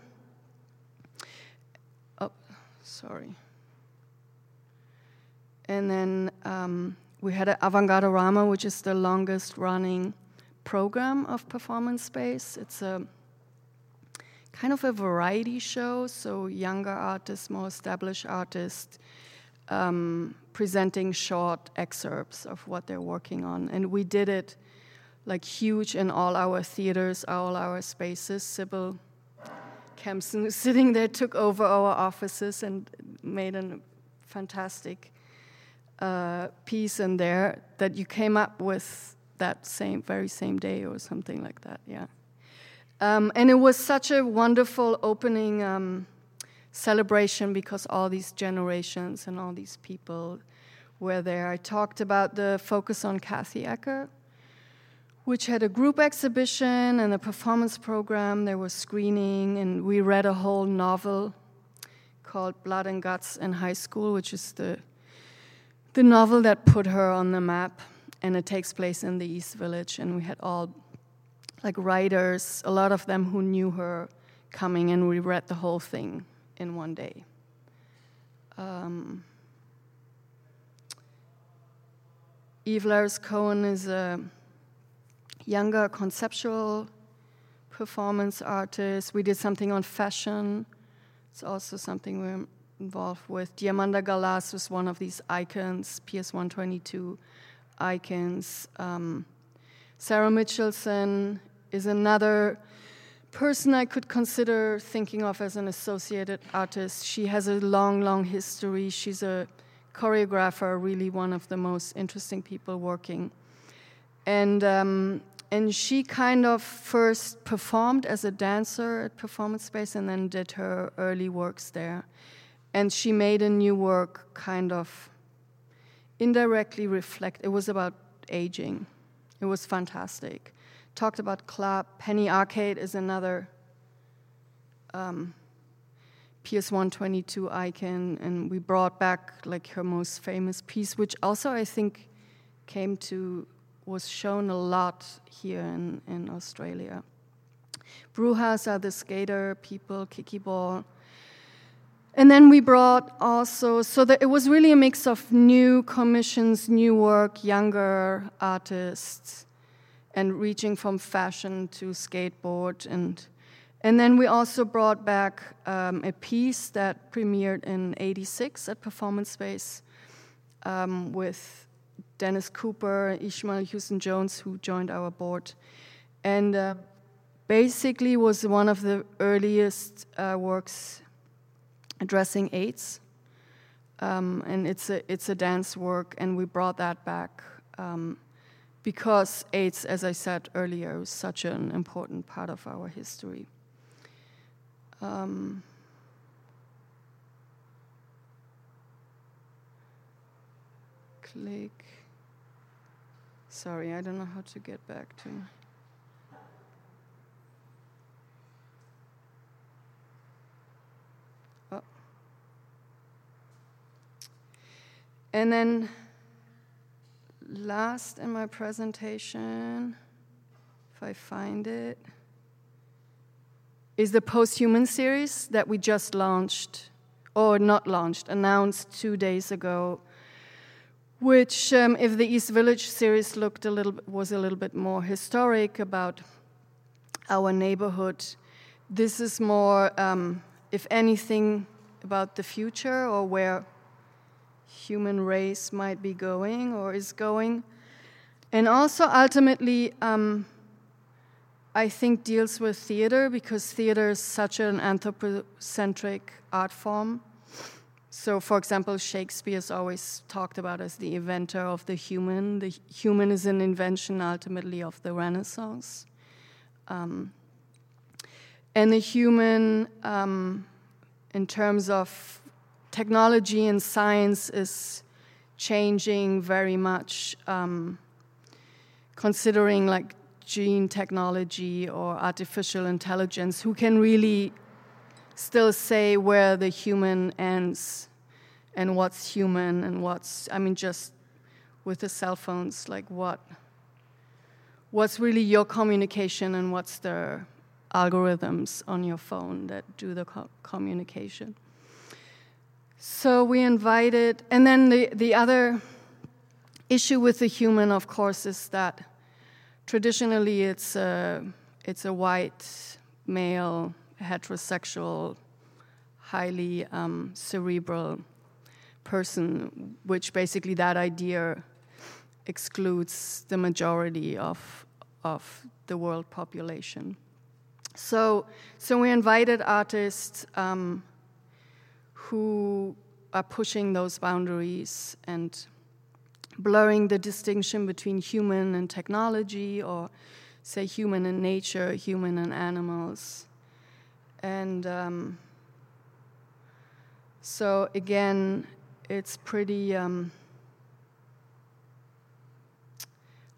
Oh, sorry. And then um, we had an Avant-Garde-Arama, which is the longest running program of performance space. It's a kind of a variety show, so younger artists, more established artists, um, presenting short excerpts of what they're working on. And we did it like huge in all our theaters, all our spaces. Sibyl Kempson, sitting there, took over our offices and made a fantastic uh, piece in there that you came up with that same, very same day or something like that. Yeah. Um, and it was such a wonderful opening um, celebration because all these generations and all these people were there. I talked about the focus on Kathy Acker, which had a group exhibition and a performance program. There was screening, and we read a whole novel called Blood and Guts in High School, which is the the novel that put her on the map. And it takes place in the East Village, and we had all like writers, a lot of them who knew her coming, and we read the whole thing in one day. Um, Yve Laris Cohen is a younger conceptual performance artists. We did something on fashion. It's also something we're involved with. Diamanda Galas was one of these icons, PS 122 icons. Um, Sarah Michelson is another person I could consider thinking of as an associated artist. She has a long, long history. She's a choreographer, really one of the most interesting people working. And, um, and she kind of first performed as a dancer at Performance Space and then did her early works there. And she made a new work kind of indirectly reflect. It was about aging. It was fantastic talked about club. Penny Arcade is another um, PS 122 icon, and we brought back like her most famous piece, which also I think came to was shown a lot here in, in Australia. Brujas are the skater people, Kiki Ball. And then we brought also, so that it was really a mix of new commissions, new work, younger artists and reaching from fashion to skateboard and and then we also brought back um, a piece that premiered in 86 at Performance Space um, with Dennis Cooper, Ishmael Houston Jones, who joined our board. And uh, basically was one of the earliest uh, works addressing AIDS. Um, and it's a, it's a dance work, and we brought that back um, because AIDS, as I said earlier, is such an important part of our history. Um, click. Sorry, I don't know how to get back to. Oh. And then last in my presentation, if I find it, is the Posthuman series that we just launched, or not launched, announced two days ago which, um, if the East Village series looked a little was a little bit more historic about our neighborhood, this is more, um, if anything, about the future or where human race might be going or is going, and also ultimately. Um, I think deals with theater because theater is such an anthropocentric art form so, for example, Shakespeare is always talked about as the inventor of the human. The human is an invention ultimately of the Renaissance. Um, and the human, um, in terms of technology and science, is changing very much, um, considering like gene technology or artificial intelligence, who can really still say where the human ends and what's human and what's i mean just with the cell phones like what what's really your communication and what's the algorithms on your phone that do the co- communication? So we invited and then the, the other issue with the human of course is that traditionally it's a, it's a white male heterosexual, highly um, cerebral person, which basically that idea excludes the majority of, of the world population. So, so we invited artists um, who are pushing those boundaries and blurring the distinction between human and technology, or say human and nature, human and animals. And um, so, again, it's pretty um,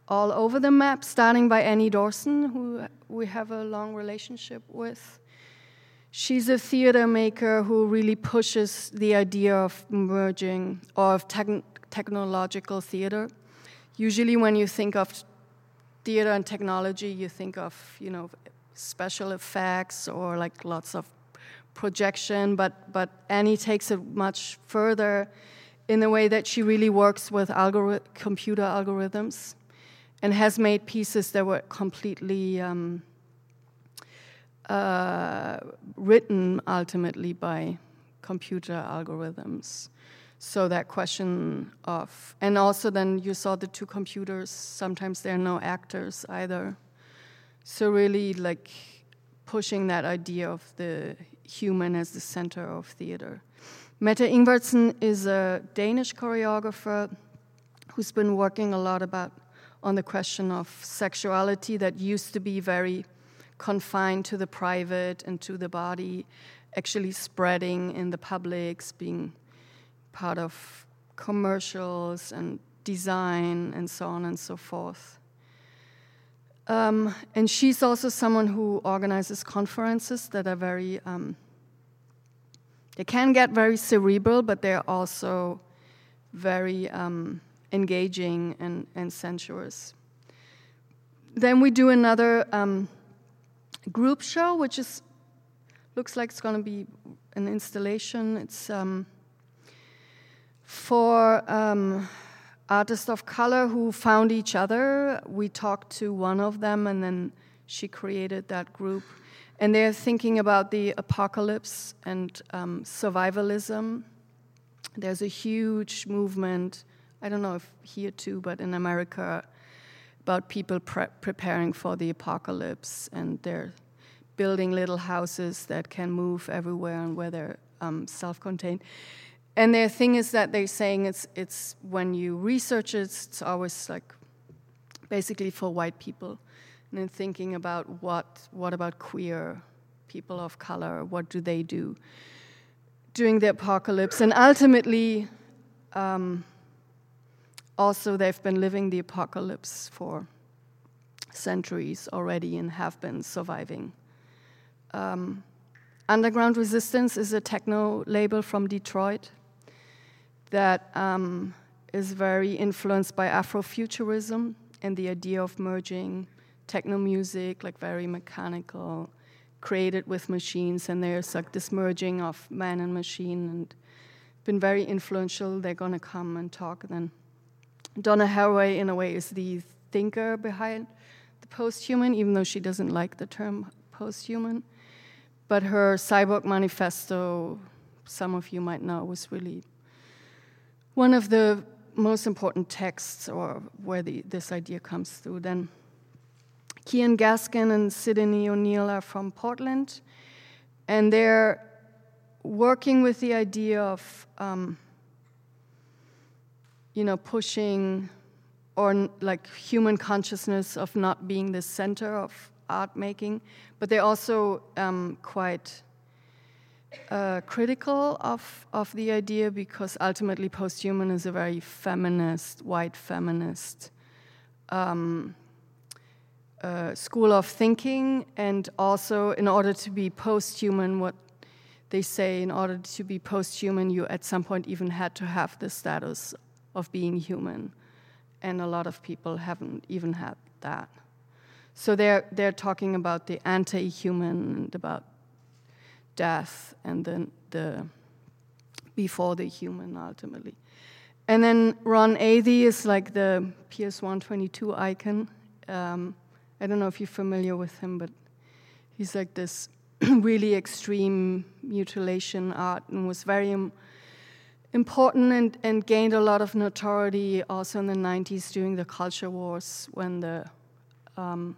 all over the map, starting by Annie Dorsen, who we have a long relationship with. She's a theater maker who really pushes the idea of merging or of technological theater. Usually, when you think of theater and technology, you think of you know special effects or like lots of projection, but, but Annie takes it much further in the way that she really works with algori- computer algorithms and has made pieces that were completely um, uh, written ultimately by computer algorithms. So that question of, and also then you saw the two computers, sometimes there are no actors either. So really like pushing that idea of the human as the center of theater. Mette Ingvartsen is a Danish choreographer who's been working a lot about on the question of sexuality that used to be very confined to the private and to the body, actually spreading in the publics, being part of commercials and design and so on and so forth. Um, and she's also someone who organizes conferences that are very, um, they can get very cerebral, but they're also very um, engaging and, and sensuous. Then we do another um, group show, which is looks like it's going to be an installation. It's um, for um, artists of color who found each other. We talked to one of them, and then she created that group. And they're thinking about the apocalypse and um, survivalism. There's a huge movement, I don't know if here too, but in America, about people pre- preparing for the apocalypse. And they're building little houses that can move everywhere and where they're um, self-contained. And their thing is that they're saying it's it's when you research it, it's always like basically for white people, and then thinking about what what about queer people of color, what do they do during the apocalypse, and ultimately. Um, also, they've been living the apocalypse for centuries already and have been surviving. Um, Underground Resistance is a techno label from Detroit that um, is very influenced by Afrofuturism and the idea of merging techno music, like very mechanical, created with machines, and there's like this merging of man and machine, and been very influential. They're gonna come and talk. then Donna Haraway, in a way, is the thinker behind the post-human, even though she doesn't like the term post-human. But her cyborg manifesto, some of you might know, was really one of the most important texts or where the, this idea comes through. Then Keyon Gaskin and Sidony O'Neal are from Portland, and they're working with the idea of, um, you know, pushing or like human consciousness of not being the center of art making, but they're also um, quite uh, critical of, of the idea because ultimately posthuman is a very feminist, white feminist um, uh, school of thinking, and also in order to be posthuman, what they say in order to be posthuman, you at some point even had to have the status of being human, and a lot of people haven't even had that. So they're, they're talking about the anti human and about death and then the before the human ultimately. And then Ron Athey is like the PS 122 icon. Um, I don't know if you're familiar with him, but he's like this really extreme mutilation art and was very um, important and, and gained a lot of notoriety also in the 90s during the culture wars when the um,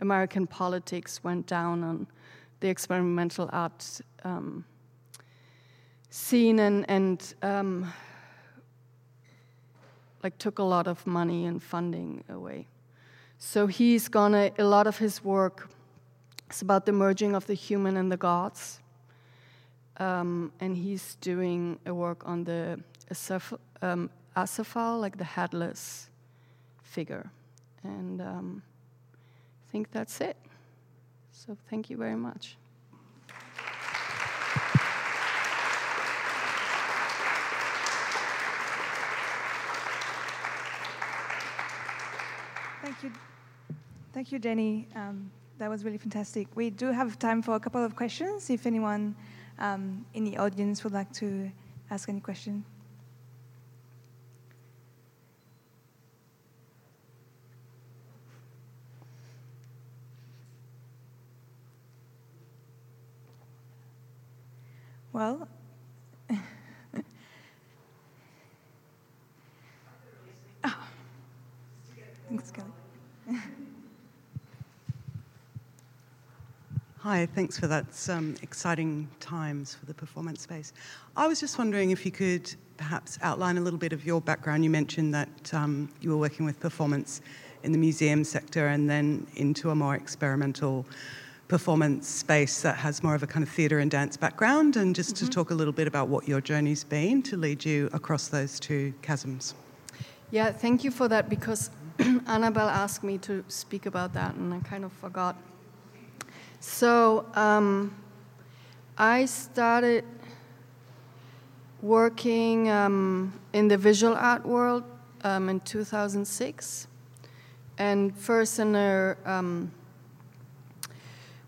American politics went down on the experimental art um, scene and, and um, like took a lot of money and funding away. So he's gonna, a lot of his work is about the merging of the human and the gods. Um, and he's doing a work on the um, acéphale, like the headless figure. And um, I think that's it. So thank you very much. Thank you. Thank you, Jenny. Um, that was really fantastic. We do have time for a couple of questions if anyone um, in the audience would like to ask any question. Well, oh. thanks, Kelly. Hi, thanks for that. Some exciting times for the performance space. I was just wondering if you could perhaps outline a little bit of your background. You mentioned that um, you were working with performance in the museum sector and then into a more experimental performance space that has more of a kind of theatre and dance background, and just mm-hmm. to talk a little bit about what your journey's been to lead you across those two chasms. Yeah, thank you for that because Annabelle asked me to speak about that, and I kind of forgot. So um, I started working um, in the visual art world um, in 2006, and first in a um,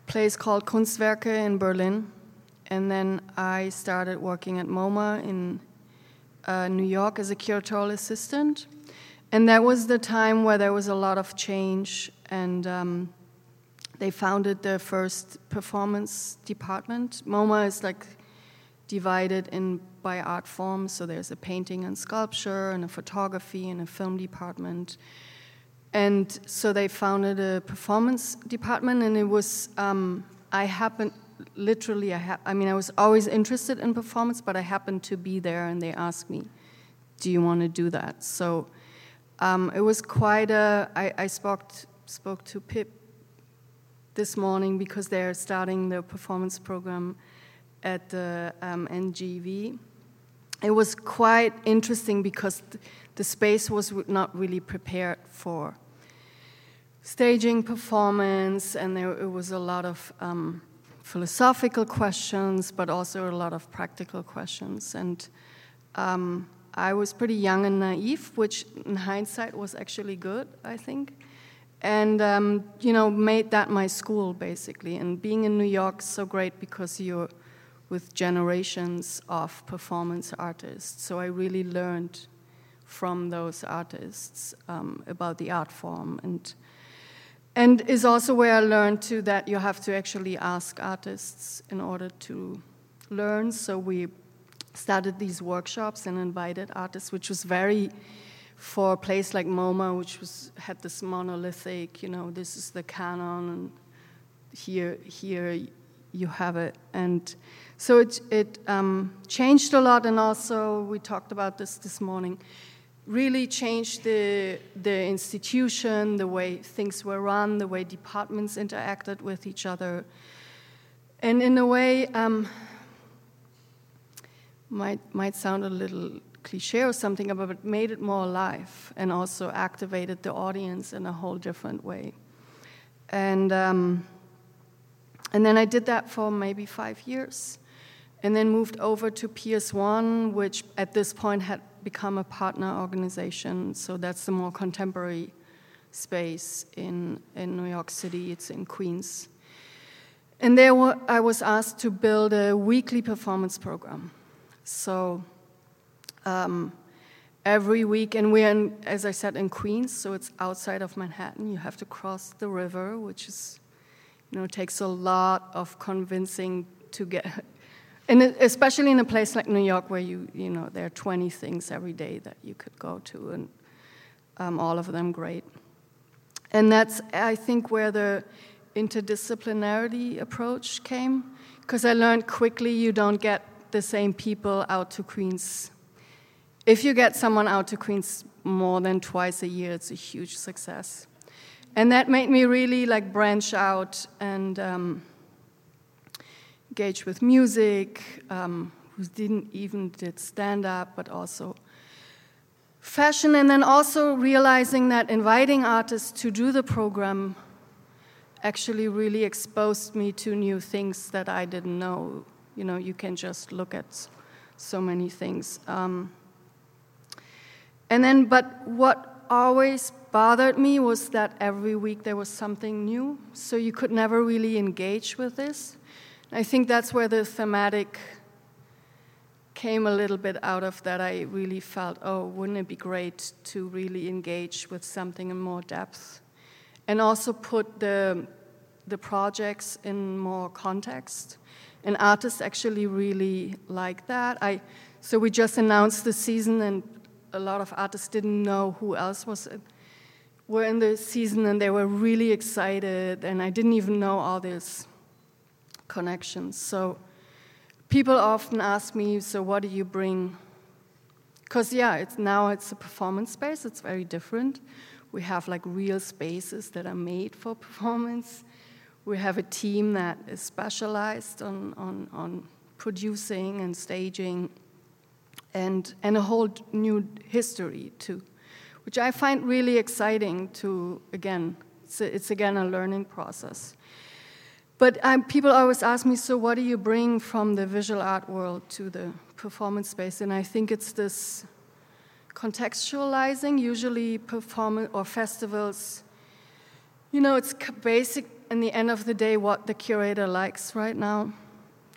place called Kunstwerke in Berlin. And then I started working at MoMA in uh, New York as a curatorial assistant. And that was the time where there was a lot of change, and um, they founded the first performance department. MoMA is like divided in by art forms, so there's a painting and sculpture, and a photography, and a film department. And so they founded a performance department, and it was um, I happened, literally, I, ha- I mean, I was always interested in performance, but I happened to be there and they asked me, Do you want to do that? So um, it was quite a. I, I spoke, spoke to Pip this morning because they're starting the performance program at the um, NGV. It was quite interesting because th- the space was not really prepared for staging performance, and there it was a lot of um, philosophical questions, but also a lot of practical questions. And um, I was pretty young and naive, which in hindsight was actually good, I think. And um, you know, made that my school basically. And being in New York so great because you're with generations of performance artists. So I really learned from those artists um, about the art form and and is also where I learned too that you have to actually ask artists in order to learn. So we started these workshops and invited artists, which was very for a place like MoMA, which was had this monolithic, you know, this is the canon, and here here you have it, and so it it um, changed a lot, and also we talked about this this morning. Really changed the the institution, the way things were run, the way departments interacted with each other, and in a way. Um, might might sound a little cliche or something, but it made it more alive and also activated the audience in a whole different way. And um, and then I did that for maybe five years, and then moved over to PS1, which at this point had become a partner organization. So that's the more contemporary space in in New York City. It's in Queens. And there I was asked to build a weekly performance program so um, every week, and we're, in, as I said, in Queens, so it's outside of Manhattan. You have to cross the river, which is, you know, takes a lot of convincing to get. And especially in a place like New York, where you, you know, there are 20 things every day that you could go to, and um, all of them great. And that's, I think, where the interdisciplinarity approach came, because I learned quickly you don't get the same people out to Queens. If you get someone out to Queens more than twice a year, it's a huge success. And that made me really like branch out and um, engage with music, um, who didn't even did stand up, but also fashion, and then also realizing that inviting artists to do the program actually really exposed me to new things that I didn't know you know, you can just look at so many things. Um, and then, but what always bothered me was that every week there was something new, so you could never really engage with this. I think that's where the thematic came a little bit out of that. I really felt, oh, wouldn't it be great to really engage with something in more depth? And also put the, the projects in more context and artists actually really like that. I, so we just announced the season, and a lot of artists didn't know who else was were in the season, and they were really excited. And I didn't even know all these connections. So people often ask me, "So what do you bring?" Because yeah, it's now it's a performance space. It's very different. We have like real spaces that are made for performance we have a team that is specialized on, on, on producing and staging and, and a whole new history too, which I find really exciting to, again, it's, a, it's again a learning process. But um, people always ask me, so what do you bring from the visual art world to the performance space? And I think it's this contextualizing, usually performance or festivals. You know, it's basic in the end of the day what the curator likes right now.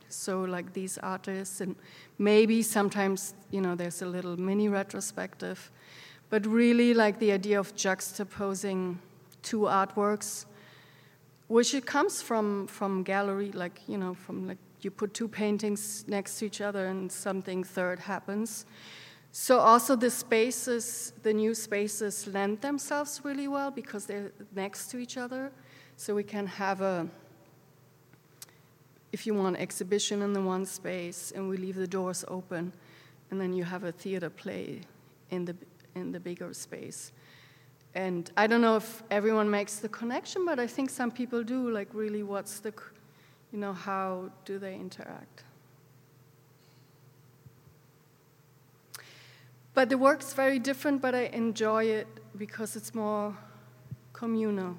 So, like these artists, and maybe sometimes, you know, there's a little mini retrospective, but really like the idea of juxtaposing two artworks, which it comes from from gallery, like you know, from like you put two paintings next to each other and something third happens. So also the spaces, the new spaces lend themselves really well because they're next to each other so we can have a if you want exhibition in the one space and we leave the doors open, and then you have a theater play in the, in the bigger space. And I don't know if everyone makes the connection, but I think some people do. Like, really, what's the, you know, how do they interact? But the work's very different, but I enjoy it because it's more communal.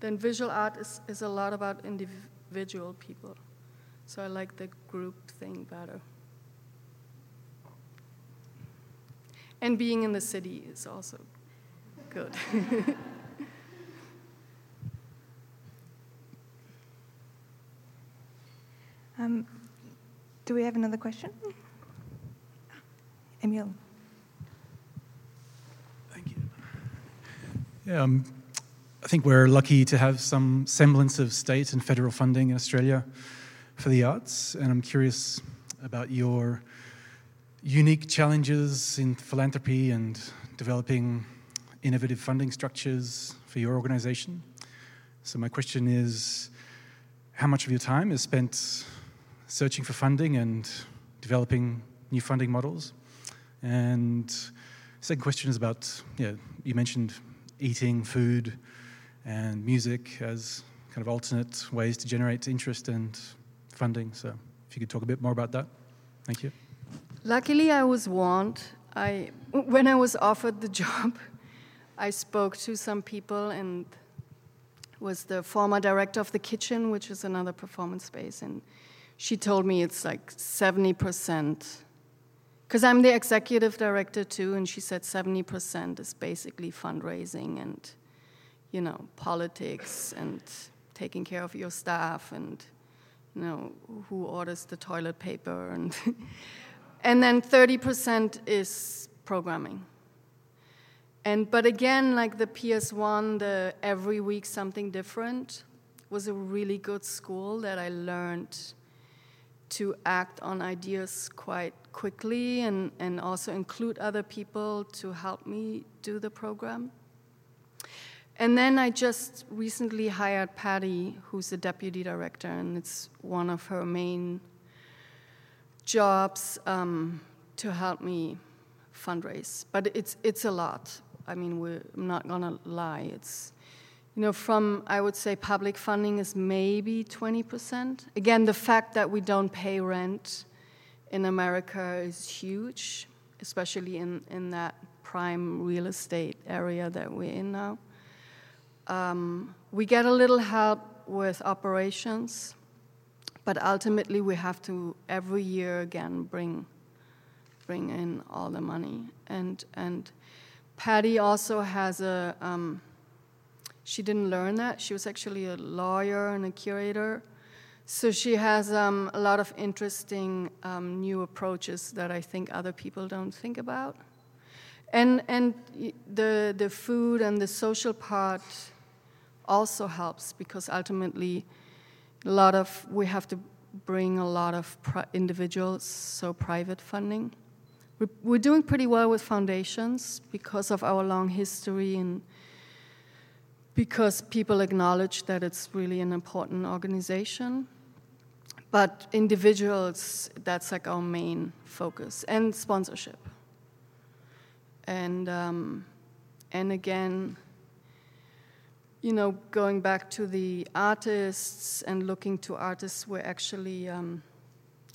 Then visual art is, is a lot about individual people. So I like the group thing better. And being in the city is also good. um, do we have another question? Emil. Thank you. Yeah, um, I think we're lucky to have some semblance of state and federal funding in Australia for the arts, and I'm curious about your unique challenges in philanthropy and developing innovative funding structures for your organization. So, my question is how much of your time is spent searching for funding and developing new funding models? And second question is about, yeah, you mentioned eating, food, and music as kind of alternate ways to generate interest and funding. So if you could talk a bit more about that. Thank you. Luckily, I was warned. I, when I was offered the job, I spoke to some people and was the former director of the kitchen, which is another performance space, and she told me it's like 70%. Because I'm the executive director too, and she said 70% is basically fundraising and, you know, politics and taking care of your staff and, you know, who orders the toilet paper and, and then 30% is programming. And but again, like the PS1, the every week something different was a really good school that I learned to act on ideas quite quickly and, and also include other people to help me do the program. And then I just recently hired Patty, who's the deputy director, and it's one of her main jobs um, to help me fundraise. But it's, it's a lot. I mean, we're, I'm not gonna lie. It's, you know, from I would say public funding is maybe 20%. Again, the fact that we don't pay rent in America is huge, especially in, in that prime real estate area that we're in now. Um, we get a little help with operations, but ultimately we have to every year again bring bring in all the money and and Patty also has a, um, she didn't learn that. She was actually a lawyer and a curator. So she has um, a lot of interesting um, new approaches that I think other people don't think about. And, and the, the food and the social part also helps because ultimately a lot of, we have to bring a lot of individuals, so private funding. We're doing pretty well with foundations because of our long history and because people acknowledge that it's really an important organization. But individuals, that's like our main focus, and sponsorship. And, um, and again, you know, going back to the artists and looking to artists, we're actually. Um,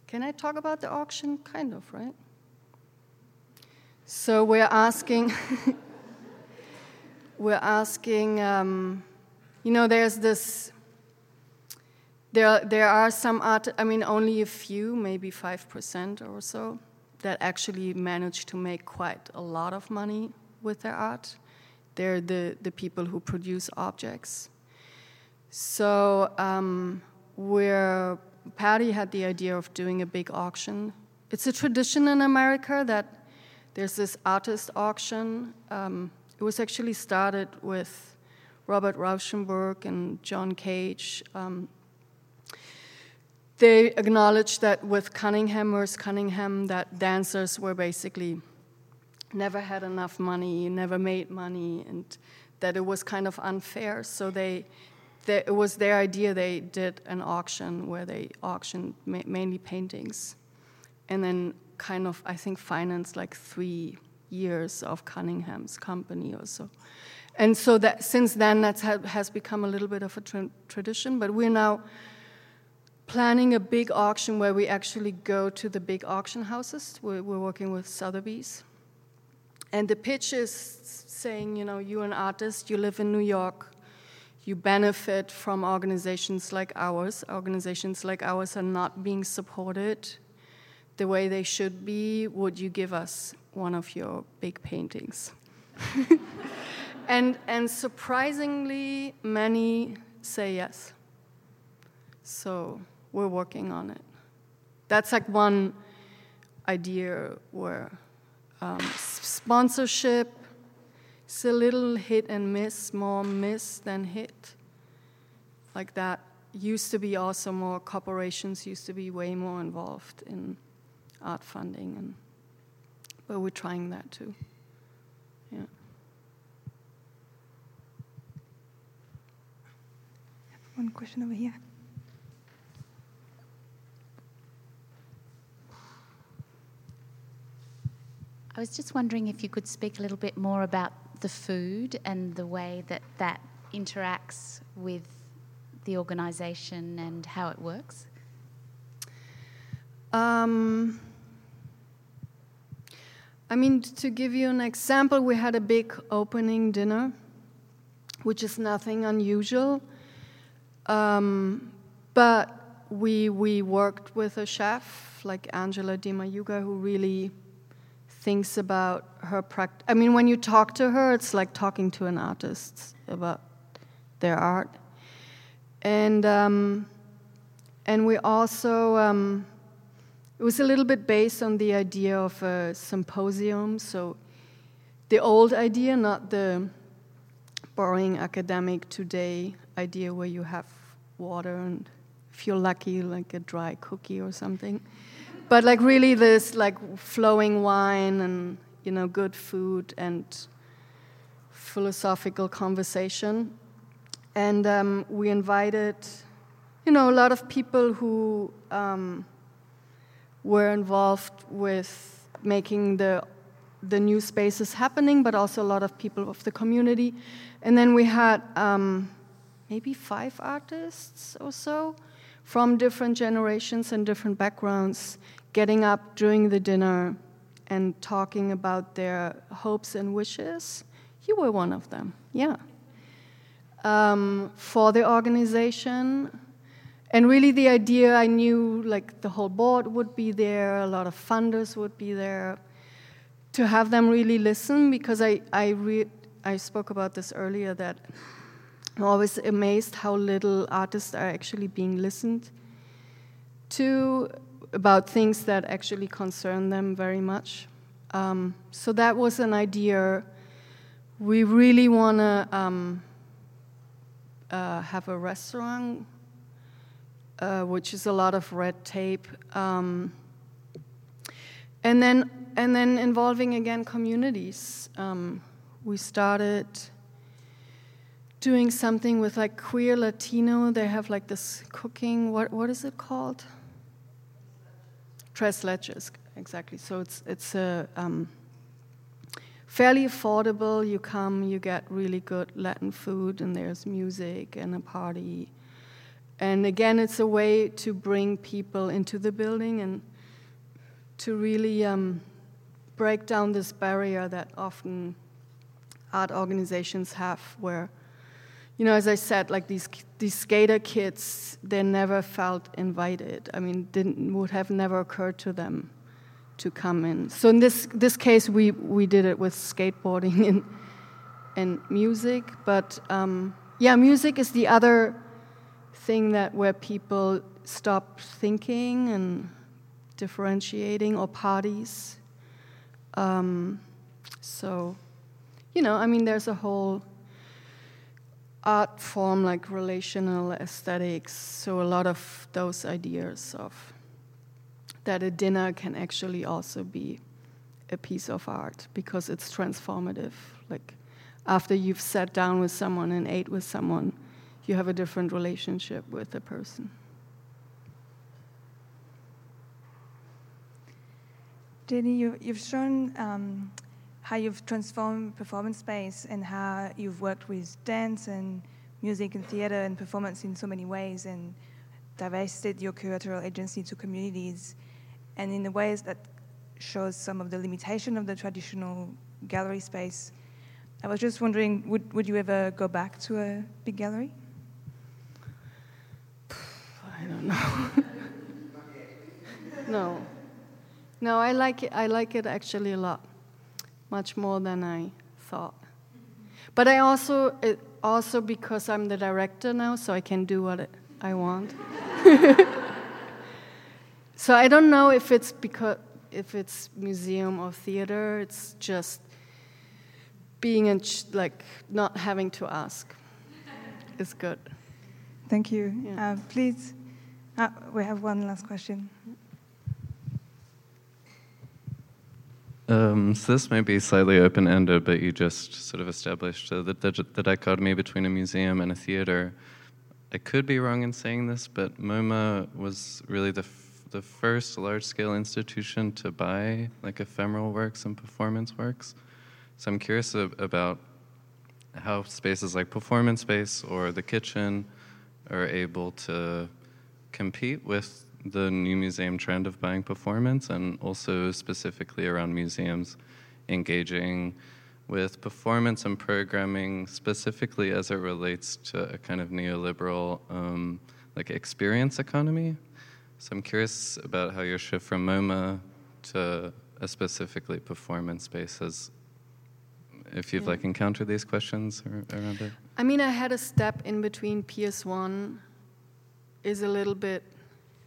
can I talk about the auction? Kind of, right? So we're asking, we're asking, um, you know, there's this, there, there are some art, I mean, only a few, maybe 5% or so, that actually manage to make quite a lot of money with their art. They're the, the people who produce objects. So um, we're, Patty had the idea of doing a big auction. It's a tradition in America that there's this artist auction. Um, it was actually started with Robert Rauschenberg and John Cage. Um, they acknowledged that with Cunningham, Merce Cunningham, that dancers were basically never had enough money, never made money, and that it was kind of unfair. So they the, it was their idea. They did an auction where they auctioned ma- mainly paintings, and then kind of I think financed like three years of Cunningham's company or so. And so that since then that has become a little bit of a tra- tradition. But we're now planning a big auction where we actually go to the big auction houses. We're, we're working with Sotheby's. And the pitch is saying, you know, you're an artist, you live in New York, you benefit from organizations like ours. Organizations like ours are not being supported the way they should be. Would you give us one of your big paintings? and, and surprisingly, many say yes. So we're working on it. That's like one idea where um, sponsorship is a little hit and miss, more miss than hit. Like that used to be also more corporations used to be way more involved in art funding and but we're trying that too. Yeah. One question over here. I was just wondering if you could speak a little bit more about the food and the way that that interacts with the organisation and how it works. Um, I mean, to give you an example, we had a big opening dinner, which is nothing unusual. Um, but we, we worked with a chef like Angela Dimayuga who really thinks about her practice. I mean, when you talk to her, it's like talking to an artist about their art. And, um, and we also, um, it was a little bit based on the idea of a symposium. So the old idea, not the boring academic today idea where you have water and if you're lucky, like a dry cookie or something but like really this like flowing wine and you know good food and philosophical conversation and um, we invited you know a lot of people who um, were involved with making the the new spaces happening but also a lot of people of the community and then we had um, maybe five artists or so from different generations and different backgrounds getting up during the dinner and talking about their hopes and wishes. You were one of them, yeah. Um, for the organization. And really, the idea I knew like the whole board would be there, a lot of funders would be there, to have them really listen because I, I, re- I spoke about this earlier that I'm always amazed how little artists are actually being listened to about things that actually concern them very much. Um, so that was an idea. We really want to um, uh, have a restaurant, uh, which is a lot of red tape, um, and then and then involving again communities. Um, we started doing something with like queer Latino. They have like this cooking. What what is it called? Tres Leches, exactly. So it's it's a um, fairly affordable. You come, you get really good Latin food, and there's music and a party. And again, it's a way to bring people into the building and to really um, break down this barrier that often art organizations have, where you know, as I said, like these these skater kids, they never felt invited. I mean, didn't would have never occurred to them to come in. So in this this case, we we did it with skateboarding and and music. But um, yeah, music is the other thing that where people stop thinking and differentiating, or parties. Um, so, you know, I mean, there's a whole art form like relational aesthetics. So a lot of those ideas of that a dinner can actually also be a piece of art because it's transformative. Like after you've sat down with someone and ate with someone, you have a different relationship with the person. Jenny, you, you've shown um, how you've transformed performance space and how you've worked with dance and music and theater and performance in so many ways and divested your curatorial agency to communities and in the ways that shows some of the limitation of the traditional gallery space. I was just wondering, would, would you ever go back to a big gallery? I don't know. no. No, I like it. I like it actually a lot, much more than I thought. But I also, it, also because I'm the director now, so I can do what I want. so I don't know if it's because if it's museum or theater. It's just being in ch- like not having to ask is good. Thank you. Yeah. Uh, please, uh, we have one last question. Um, so this might be slightly open-ended, but you just sort of established uh, the, the, the dichotomy between a museum and a theater. I could be wrong in saying this, but MoMA was really the f- the first large-scale institution to buy like ephemeral works and performance works. So I'm curious ab- about how spaces like performance space or the kitchen are able to compete with the new museum trend of buying performance and also specifically around museums engaging with performance and programming specifically as it relates to a kind of neoliberal um, like experience economy so i'm curious about how your shift from moma to a specifically performance space has if you've Yeah. like encountered these questions around it I mean, I had a step in between PS1 is a little bit,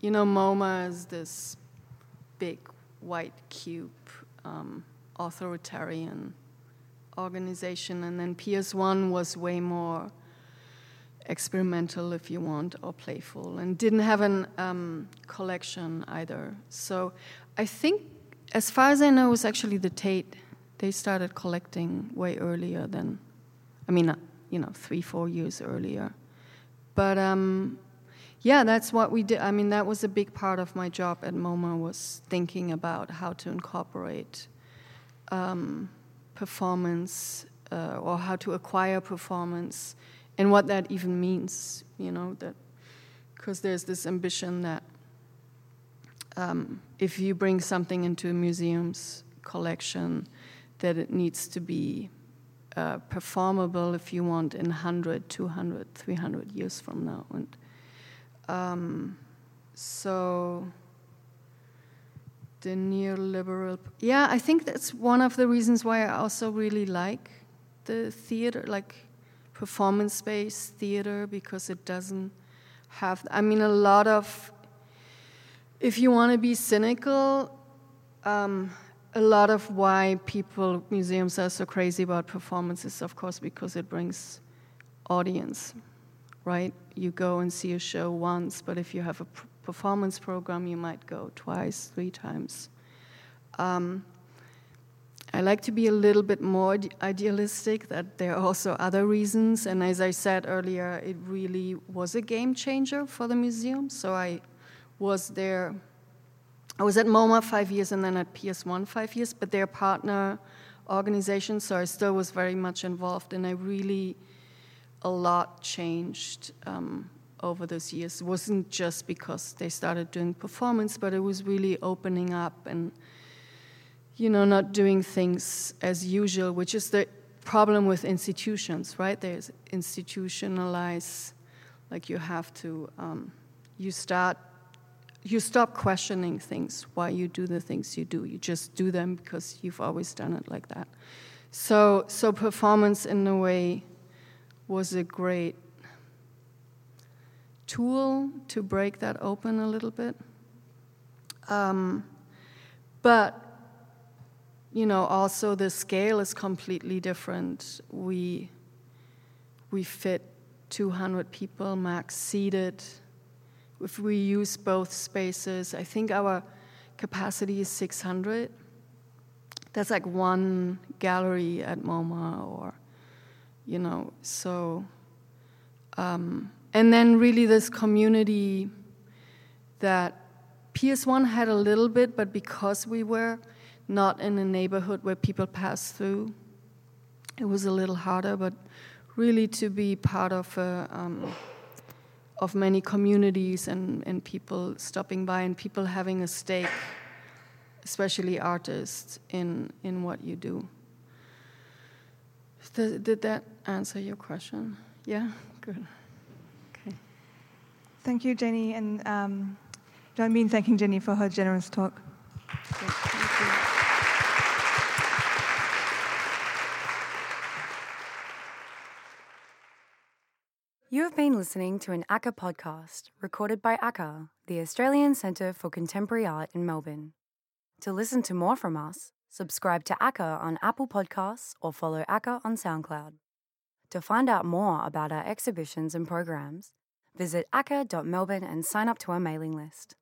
you know, MoMA is this big white cube um, authoritarian organization, and then PS1 was way more experimental, if you want, or playful, and didn't have an um, collection either. So I think, as far as I know, it was actually the Tate. They started collecting way earlier than, I mean, uh, you know, three, four years earlier. But um, yeah, that's what we did. I mean, that was a big part of my job at MoMA was thinking about how to incorporate um, performance uh, or how to acquire performance and what that even means. You know that because there's this ambition that um, if you bring something into a museum's collection, that it needs to be uh, performable if you want in 100, 200, 300 years from now. And um, so the neoliberal, yeah, I think that's one of the reasons why I also really like the theater, like performance based theater, because it doesn't have, I mean, a lot of, if you want to be cynical, um, a lot of why people museums are so crazy about performances of course because it brings audience right? You go and see a show once but if you have a p- performance program you might go twice three times. Um, i like to be a little bit more idealistic that there are also other reasons and as i said earlier it really was a game changer for the museum. So i was there I was at MoMA five years and then at PS1 five years, but they're partner organizations, so I still was very much involved, and I really, a lot changed um, over those years. It wasn't just because they started doing performance, but it was really opening up and, you know, not doing things as usual, which is the problem with institutions, right? There's institutionalize, like you have to, um, you start you stop questioning things why you do the things you do you just do them because you've always done it like that so so performance in a way was a great tool to break that open a little bit. Um, but you know also the scale is completely different. We we fit 200 people max seated. If we use both spaces, I think our capacity is 600. That's like one gallery at MoMA, or, you know, so Um, and then really this community that PS1 had a little bit, but because we were not in a neighborhood where people pass through, it was a little harder. But really, to be part of a, um, of many communities and, and people stopping by and people having a stake, especially artists, in in what you do. Did, did that answer your question? Yeah, good. Okay. Thank you, Jenny, and um, join me in thanking Jenny for her generous talk. Thank you. You have been listening to an ACCA podcast recorded by ACCA, the Australian Centre for Contemporary Art in Melbourne. To listen to more from us, subscribe to ACCA on Apple Podcasts or follow ACCA on SoundCloud. To find out more about our exhibitions and programs, visit acca.melbourne and sign up to our mailing list.